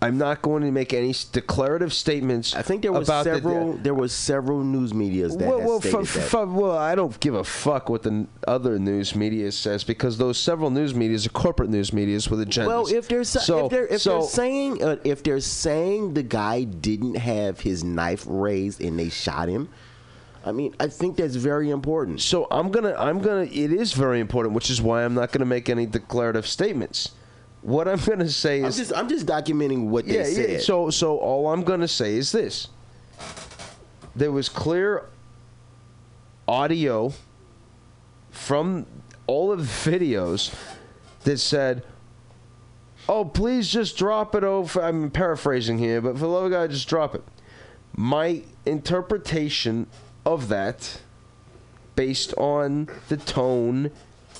[SPEAKER 1] I'm not going to make any declarative statements. I
[SPEAKER 17] think there was
[SPEAKER 1] about the-
[SPEAKER 17] several there was several news medias that
[SPEAKER 1] well, well,
[SPEAKER 17] stated that.
[SPEAKER 1] well, I don't give a fuck what the other news media says because those several news medias are corporate news medias with agendas.
[SPEAKER 17] Well, if they're
[SPEAKER 1] so,
[SPEAKER 17] if they're if
[SPEAKER 1] so,
[SPEAKER 17] they're saying uh, if they're saying the guy didn't have his knife raised and they shot him, I mean, I think that's very important.
[SPEAKER 1] So I'm gonna I'm gonna it is very important, which is why I'm not gonna make any declarative statements. What I'm gonna say
[SPEAKER 17] I'm
[SPEAKER 1] is
[SPEAKER 17] just I'm just documenting what they said.
[SPEAKER 1] yeah. So so all I'm gonna say is this: there was clear audio from all of the videos that said, "Oh, please just drop it over." I'm paraphrasing here, but for the love of God, just drop it. My interpretation of that, based on the tone,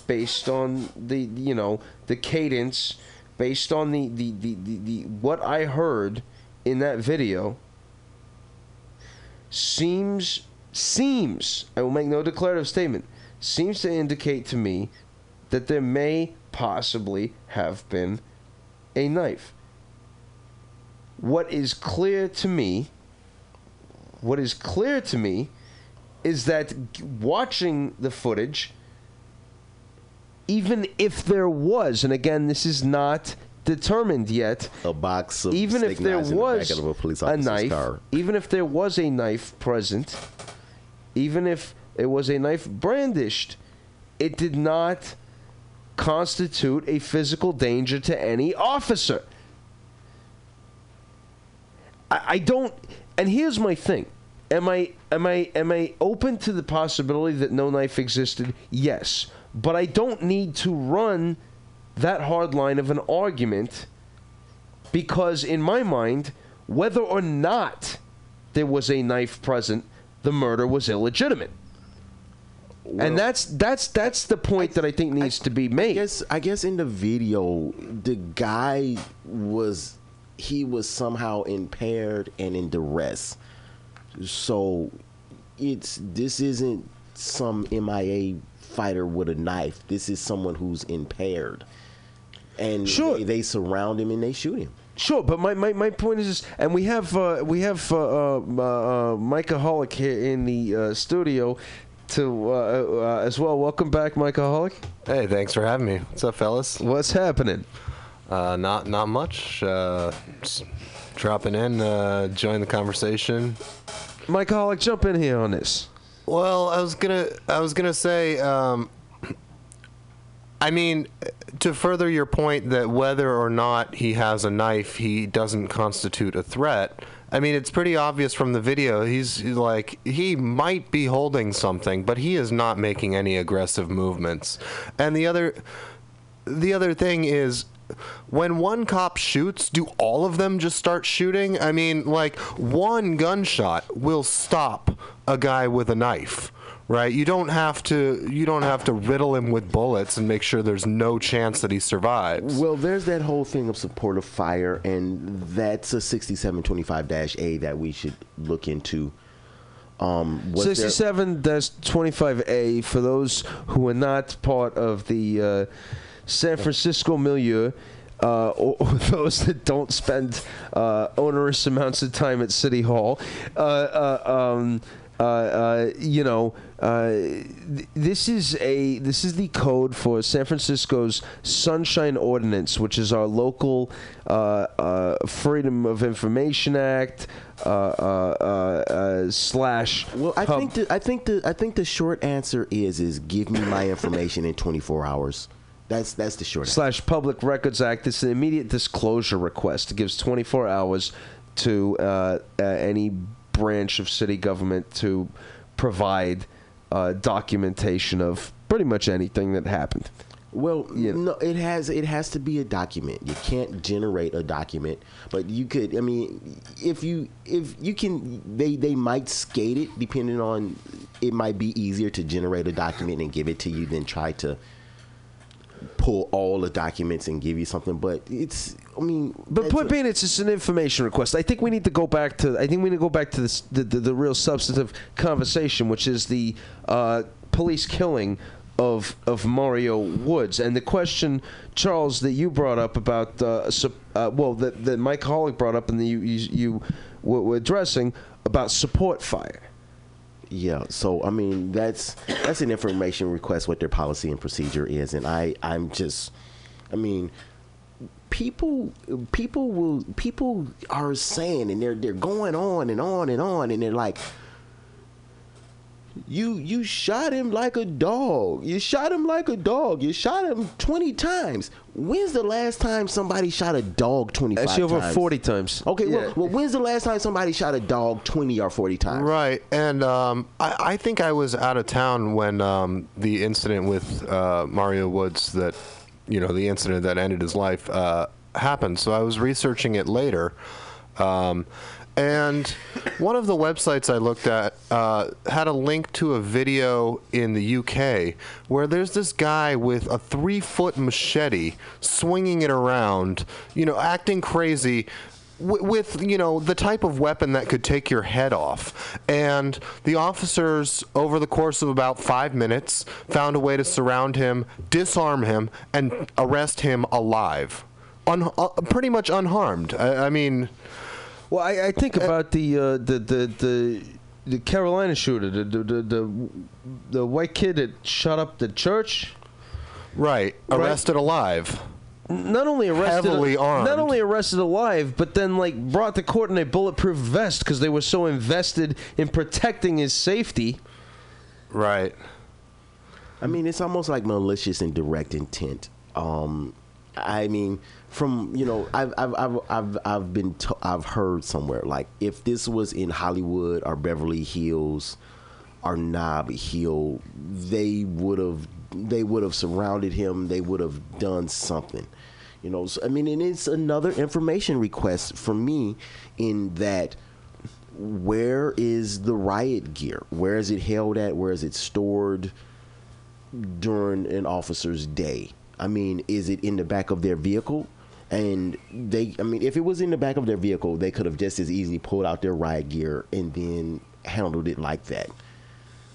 [SPEAKER 1] based on the you know the cadence, based on the the, the, the, the what I heard in that video, seems seems I will make no declarative statement seems to indicate to me that there may possibly have been a knife. What is clear to me, what is clear to me, is that watching the footage, even if there was, and again, this is not determined yet,
[SPEAKER 17] a box of
[SPEAKER 1] even if there
[SPEAKER 17] the
[SPEAKER 1] was
[SPEAKER 17] of a police
[SPEAKER 1] a knife,
[SPEAKER 17] car.
[SPEAKER 1] even if there was a knife present, even if it was a knife brandished, it did not constitute a physical danger to any officer. I, I don't. And here's my thing: Am I am I am I open to the possibility that no knife existed? Yes, but I don't need to run that hard line of an argument because, in my mind, whether or not there was a knife present, the murder was illegitimate. and that's that's that's the point that I think needs to be made.
[SPEAKER 17] I guess I guess in the video, the guy was he was somehow impaired and in duress. So it's this isn't some MMA fighter with a knife. This is someone who's impaired. And
[SPEAKER 1] Sure.
[SPEAKER 17] they, they surround him and they shoot him.
[SPEAKER 1] Sure, but my, my, my point is, this, and we have uh, we have uh, uh, uh, Micah Hollick here in the uh, studio to uh, uh, as well. Welcome back, Micah Hollick.
[SPEAKER 18] Hey, thanks for having me. What's up, fellas?
[SPEAKER 1] What's happening?
[SPEAKER 18] Uh, not not much. Uh, just dropping in, uh, join the conversation.
[SPEAKER 1] Micah Hollick, jump in here on this.
[SPEAKER 18] Well, I was gonna I was gonna say. Um, I mean, to further your point that whether or not he has a knife, he doesn't constitute a threat. I mean, it's pretty obvious from the video. He's like, he might be holding something, but he is not making any aggressive movements. And the other, the other thing is, when one cop shoots, do all of them just start shooting? I mean, like, one gunshot will stop a guy with a knife right you don't have to you don't have to riddle him with bullets and make sure there's no chance that he survives
[SPEAKER 17] Well, there's that whole thing of supportive fire, and that's a 6725-A that we should look into. Um, was there-
[SPEAKER 1] 67 25A for those who are not part of the uh, San Francisco milieu. Uh, or, or those that don't spend uh, onerous amounts of time at City Hall, uh, uh, um, uh, uh, you know, uh, th- this is a this is the code for San Francisco's Sunshine Ordinance, which is our local uh, uh, Freedom of Information Act uh, uh, uh, uh, slash.
[SPEAKER 17] Well, I
[SPEAKER 1] pub-
[SPEAKER 17] think the, I think the I think the short answer is is give me my information in 24 hours. That's that's the short
[SPEAKER 1] slash Public Records Act. It's an immediate disclosure request. It gives 24 hours to uh, uh, any branch of city government to provide uh, documentation of pretty much anything that happened.
[SPEAKER 17] Well, no, it has it has to be a document. You can't generate a document, but you could. I mean, if you if you can, they they might skate it depending on. It might be easier to generate a document and give it to you than try to pull all the documents and give you something. But it's. I mean,
[SPEAKER 1] But point being, it's just an information request. I think we need to go back to. I think we need to go back to this, the, the the real substantive conversation, which is the uh, police killing of of Mario Woods, and the question, Charles, that you brought up about uh, sup- uh, well, that that my colleague brought up, and that you you, you were were addressing about support fire.
[SPEAKER 17] Yeah, so I mean that's that's an information request what their policy and procedure is, and I I'm just, I mean, people people will people are saying and they're they're going on and on and on and they're like. You you shot him like a dog. You shot him like a dog. You shot him twenty times. When's the last time somebody shot a dog twenty five
[SPEAKER 1] Actually,
[SPEAKER 17] times?
[SPEAKER 1] over forty times.
[SPEAKER 17] Okay,
[SPEAKER 18] Yeah.
[SPEAKER 17] well, well, when's the last time somebody shot a dog twenty or forty times?
[SPEAKER 18] Right, and um, I, I think I was out of town when um, the incident with uh, Mario Woods that, you know, the incident that ended his life uh, happened. So I was researching it later, um, and one of the websites I looked at uh, had a link to a video in the UK where there's this guy with a three-foot machete swinging it around, you know, acting crazy wi- with you know the type of weapon that could take your head off. And the officers over the course of about five minutes found a way to surround him disarm him and arrest him alive. Un- uh, pretty much unharmed. I, I mean
[SPEAKER 1] Well, I, I think about the, uh, the the the the Carolina shooter, the the, the the the white kid that shot up the church.
[SPEAKER 18] Right, arrested alive.
[SPEAKER 1] Not only arrested,
[SPEAKER 18] Heavily armed.
[SPEAKER 1] not only arrested alive, but then like brought to court in a bulletproof vest because they were so invested in protecting his safety.
[SPEAKER 18] Right.
[SPEAKER 17] I mean, it's almost like malicious and direct intent. Um, I mean, from you know, I've I've I've I've, I've been I've heard somewhere like if this was in Hollywood or Beverly Hills or Nob Hill, they would have they would have surrounded him. They would have done something. You know, so, I mean, and it's another information request for me in that where is the riot gear? Where is it held at? Where is it stored during an officer's day? I mean, is it in the back of their vehicle? And they, I mean, if it was in the back of their vehicle, they could have just as easily pulled out their riot gear and then handled it like that.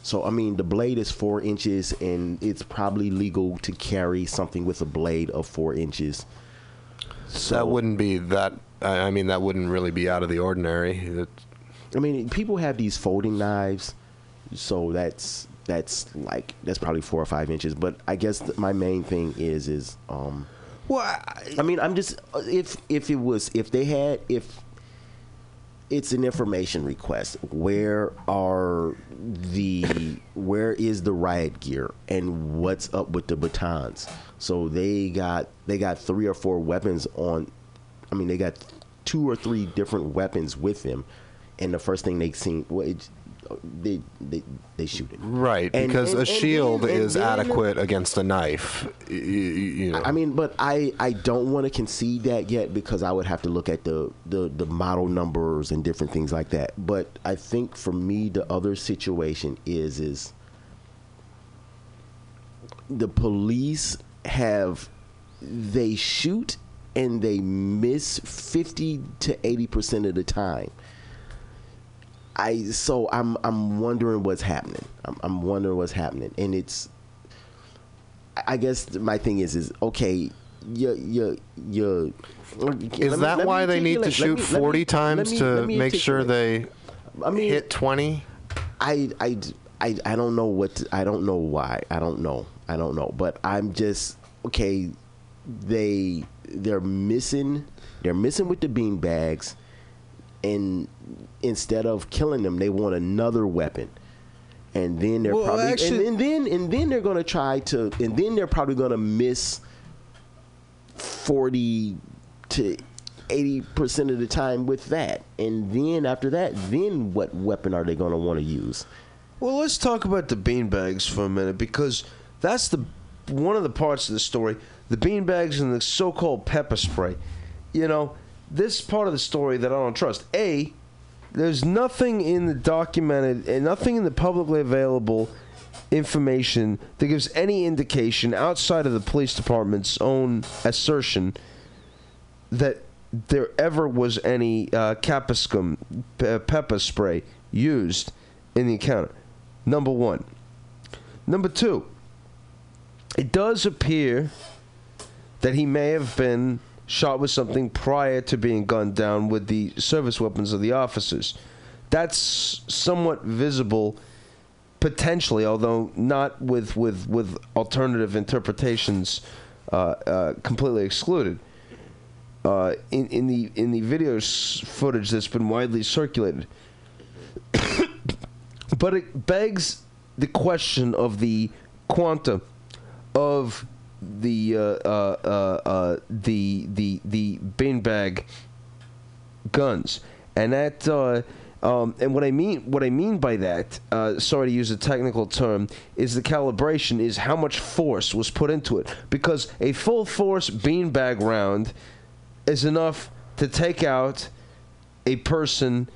[SPEAKER 17] So, I mean, the blade is four inches, and it's probably legal to carry something with a blade of four inches.
[SPEAKER 18] So that wouldn't be that I mean that wouldn't really be out of the ordinary It-
[SPEAKER 17] I mean, people have these folding knives, so that's that's like that's probably four or five inches. But I guess th- my main thing is is um.
[SPEAKER 1] Well,
[SPEAKER 17] I, mean, I'm just if if it was if they had if it's an information request, where are the where is the riot gear and what's up with the batons? So they got they got three or four weapons on. I mean, they got two or three different weapons with them, and the first thing they seen, well, it, they they they shoot it.
[SPEAKER 18] right
[SPEAKER 17] And-
[SPEAKER 18] because
[SPEAKER 17] and-
[SPEAKER 18] a shield
[SPEAKER 17] then-
[SPEAKER 18] is
[SPEAKER 17] then-
[SPEAKER 18] adequate against a knife y- y- you know
[SPEAKER 17] I mean, but I, I don't want to concede that yet because I would have to look at the, the, the model numbers and different things like that. But I think for me, the other situation is is the police have they shoot and they miss fifty to eighty percent of the time. I so I'm I'm wondering what's happening. I'm, I'm wondering what's happening, and it's I guess my thing is is okay. You you you.
[SPEAKER 18] Is that why they need to shoot 40 times to make sure they
[SPEAKER 17] I mean,
[SPEAKER 18] hit 20?
[SPEAKER 17] I, I, I, I don't know what to, I don't know why I don't know I don't know but I'm just okay they they're missing they're missing with the bean bags and instead of killing them they want another weapon and then they're
[SPEAKER 1] Well,
[SPEAKER 17] probably
[SPEAKER 1] actually-
[SPEAKER 17] and, and then and then they're gonna try to and then they're probably gonna miss 40 to 80% of the time with that and then after that then what weapon are they going to want to use
[SPEAKER 1] Well, let's talk about the beanbags for a minute because that's the one of the parts of the story, the beanbags and the so-called pepper spray. You know, this part of the story that I don't trust. A, there's nothing in the documented and nothing in the publicly available information that gives any indication outside of the police department's own assertion that there ever was any uh, pepper spray used in the encounter. Number one. Number two. It does appear that he may have been shot with something prior to being gunned down with the service weapons of the officers. That's somewhat visible potentially, although not with with with alternative interpretations uh, uh, completely excluded. Uh, in in the in the video footage that's been widely circulated, but it begs the question of the quanta of the uh, uh, uh, uh, the the the beanbag guns, and that uh, um, and what I mean what I mean by that, uh, sorry to use a technical term, is the calibration is how much force was put into it because a full force beanbag round is enough to take out a person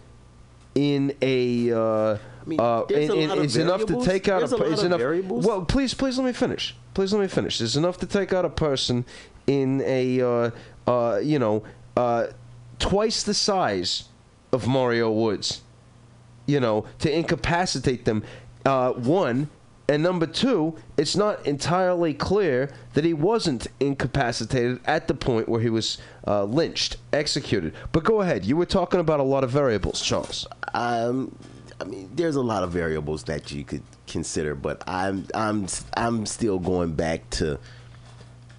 [SPEAKER 1] in a. Uh,
[SPEAKER 17] mean,
[SPEAKER 1] uh,
[SPEAKER 17] there's a
[SPEAKER 1] in- in-
[SPEAKER 17] lot of
[SPEAKER 1] is enough to take out
[SPEAKER 17] There's a lot of
[SPEAKER 1] enough,
[SPEAKER 17] variables.
[SPEAKER 1] Well, please, please let me finish. Please let me finish. There's enough to take out a person in a, uh, uh, you know, uh, twice the size of Mario Woods. You know, to incapacitate them. Uh, one. And number two, it's not entirely clear that he wasn't incapacitated at the point where he was uh, lynched, executed. But go ahead. You were talking about a lot of variables, Charles.
[SPEAKER 17] Um, I mean, there's a lot of variables that you could consider, but I'm I'm I'm still going back to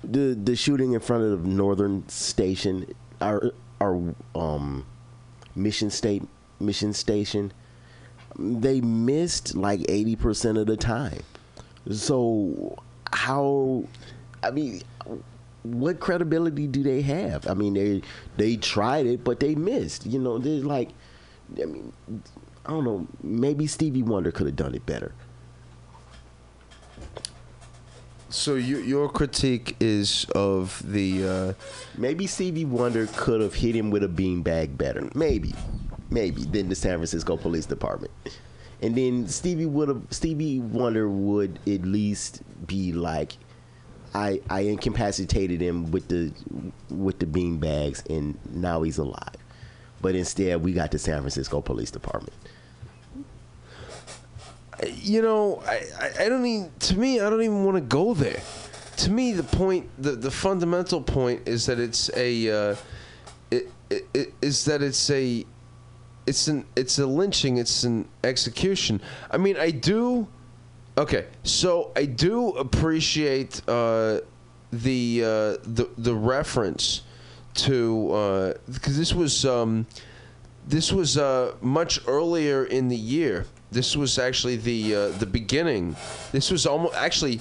[SPEAKER 17] the the shooting in front of Northern Station, our our um mission state mission station. They missed like eighty percent of the time. So how? I mean. What credibility do they have? I mean, they they tried it, but they missed. You know, they're like, I mean, I don't know. Maybe Stevie Wonder could have done it better.
[SPEAKER 1] So you, your critique is of the uh,
[SPEAKER 17] maybe Stevie Wonder could have hit him with a beanbag better. Maybe, maybe than the San Francisco Police Department. And then Stevie would have Stevie Wonder would at least be like, I I incapacitated him with the with the beanbags, and now he's alive. But instead, we got the San Francisco Police Department.
[SPEAKER 1] You know, I, I, don't even. To me, I don't even want to go there. To me, the point, the, the fundamental point is that it's a, uh, it, it, it is that it's a, it's an it's a lynching. It's an execution. I mean, I do. Okay, so I do appreciate uh, the uh, the the reference to because this was um, this was uh, much earlier in the year. This was actually the uh, the beginning. This was almost actually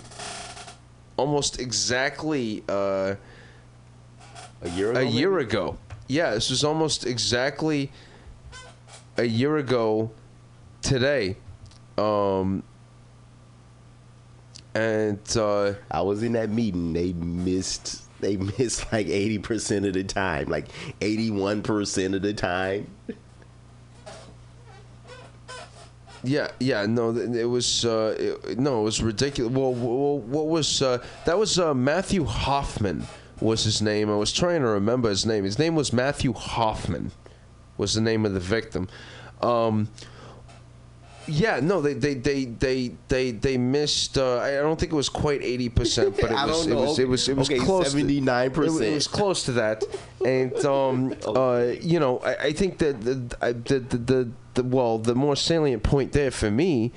[SPEAKER 1] almost exactly uh,
[SPEAKER 17] a year ago.
[SPEAKER 1] a year ago. Yeah, this was almost exactly a year ago today. Um, and uh,
[SPEAKER 17] I was in that meeting. They missed. They missed like eighty percent of the time, like eighty-one percent of the time.
[SPEAKER 1] Yeah, yeah, no, it was uh, it, no, it was ridiculous. Well, what was uh, that? Was uh, Matthew Hoffman was his name? I was trying to remember his name. His name was Matthew Hoffman. Was the name of the victim? Um, yeah, no, they they they they they, they missed. Uh, I don't think it was quite eighty percent, but it was, it was it was it was
[SPEAKER 17] Okay,
[SPEAKER 1] close. to-
[SPEAKER 17] 79%.
[SPEAKER 1] It, was- close to that, and um, uh, you know, I, I think that the, the, the the the well, the more salient point there for me,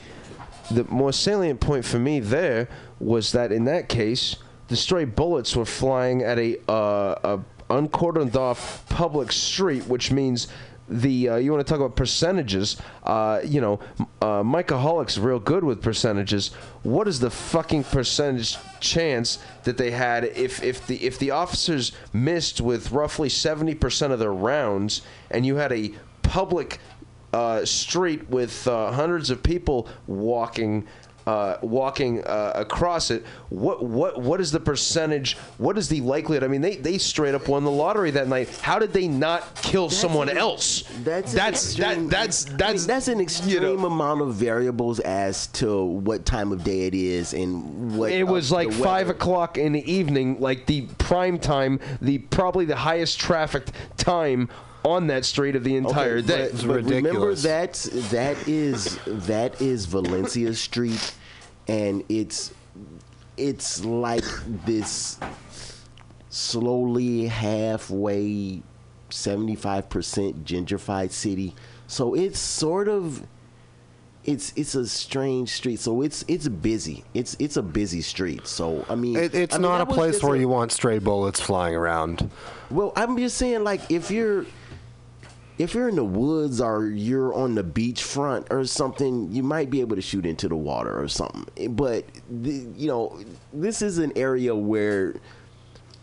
[SPEAKER 1] the more salient point for me there was that in that case, the stray bullets were flying at a uh, a uncordoned off public street, which means the uh, you want to talk about percentages. Uh, you know, uh, Mikeaholics real good with percentages. What is the fucking percentage chance that they had if if the if the officers missed with roughly seventy percent of their rounds, and you had a public uh, street with uh, hundreds of people walking. uh, walking uh, across it. What what what is the percentage? What is the likelihood? I mean, they, they straight up won the lottery that night. How did they not kill someone
[SPEAKER 17] an-
[SPEAKER 1] else?
[SPEAKER 17] That's
[SPEAKER 1] that's
[SPEAKER 17] an extreme,
[SPEAKER 1] that that's
[SPEAKER 17] I mean,
[SPEAKER 1] that's
[SPEAKER 17] that's an extreme amount of variables as to what time of day it is and what
[SPEAKER 1] it was like five o'clock in the evening, like the prime time, the probably the highest trafficked time on that street of the entire
[SPEAKER 17] Okay,
[SPEAKER 1] day.
[SPEAKER 17] But, but remember that that is that is Valencia Street, and it's it's like this slowly halfway, seventy five percent gentrified city. So it's sort of it's it's a strange street. So it's it's busy. It's it's a busy street. So I mean,
[SPEAKER 18] It, it's
[SPEAKER 17] I mean,
[SPEAKER 18] not a place where
[SPEAKER 17] a-
[SPEAKER 18] you want stray bullets flying around.
[SPEAKER 17] well, I'm just saying, like, if you're if you're in the woods or you're on the beach front or something, you might be able to shoot into the water or something. But the, you know, this is an area where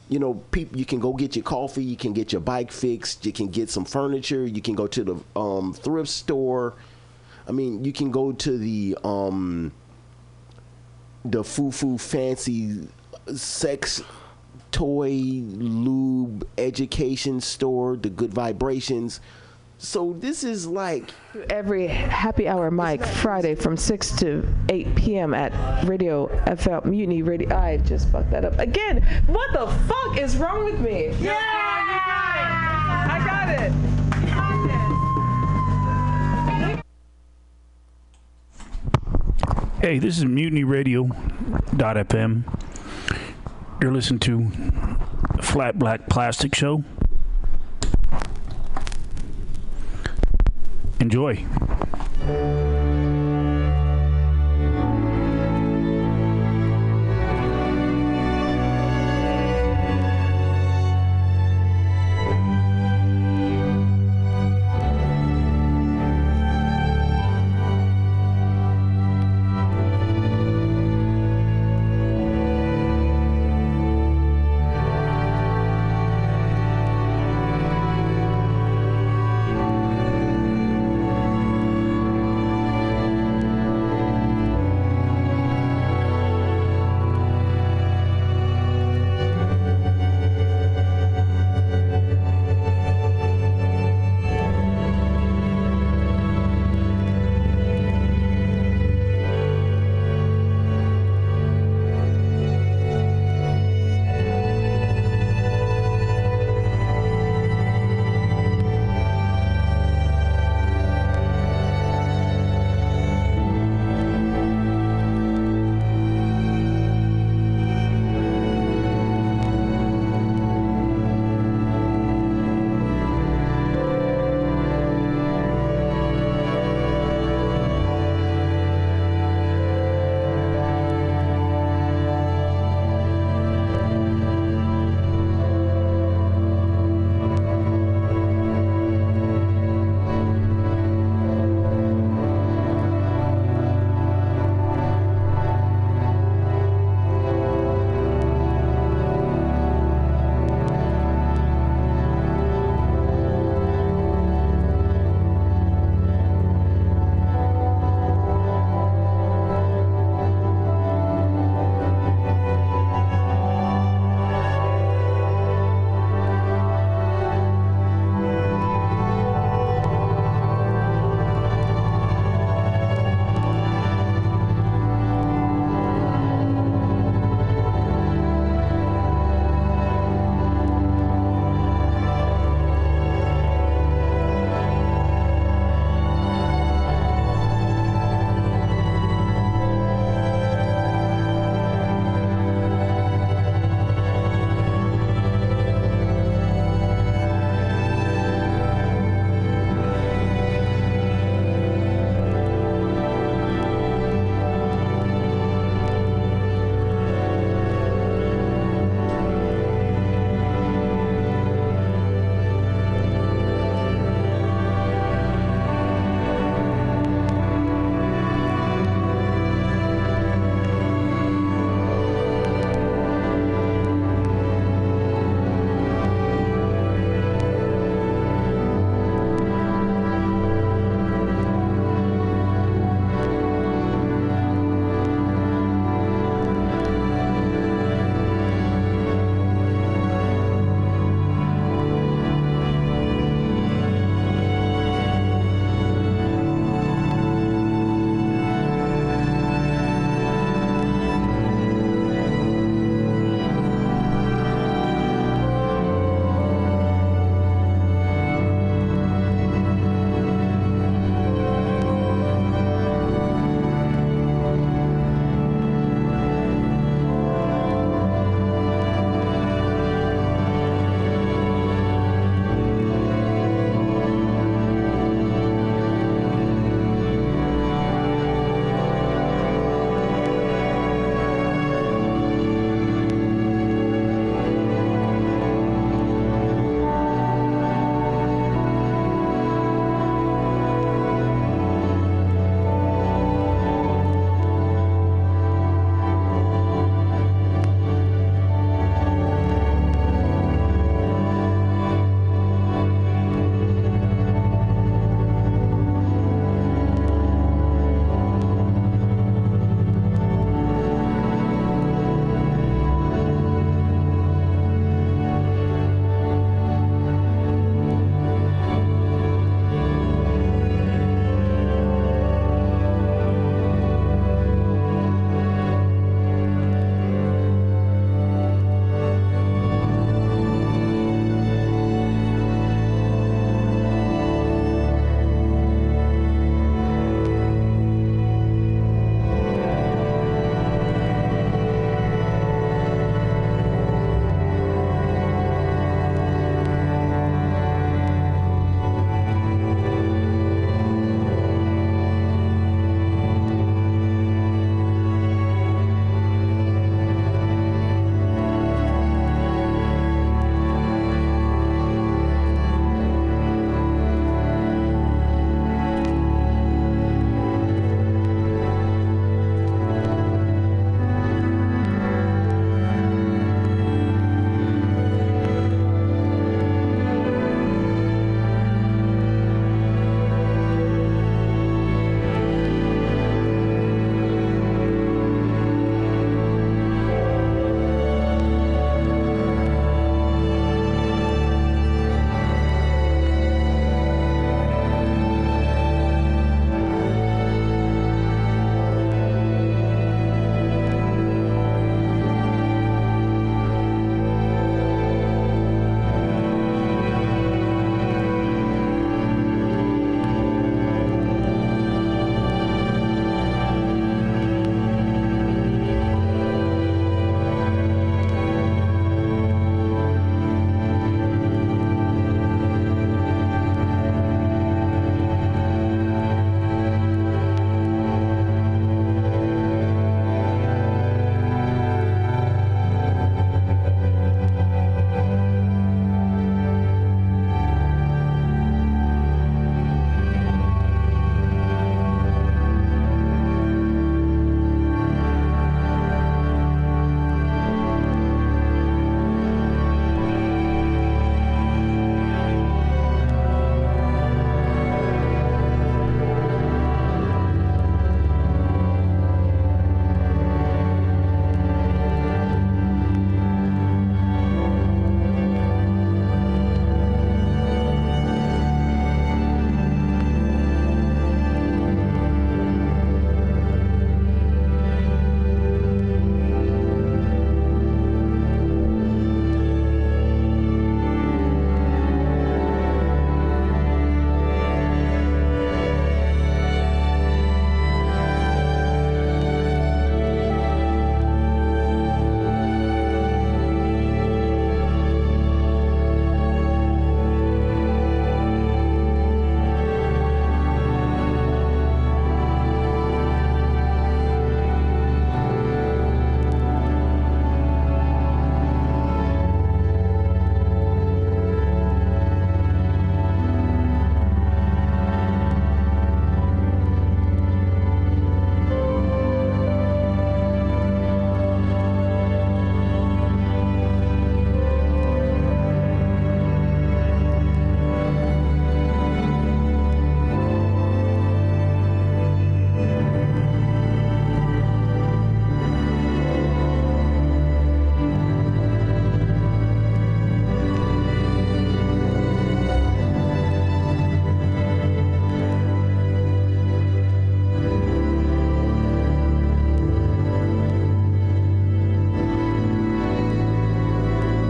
[SPEAKER 17] you know people you can go get your coffee, you can get your bike fixed, you can get some furniture, you can go to the um, thrift store. I mean, you can go to the um, the foo foo fancy sex toy lube education store, the good vibrations. So this is like
[SPEAKER 4] Every happy hour mic Friday from 6 to 8 p.m. at Radio FL Mutiny Radio. I just fucked that up again. What the fuck is wrong with me? Yeah, I got it.
[SPEAKER 19] Hey, this is Mutiny Radio FM. You're listening to Flat Black Plastic Show. Enjoy.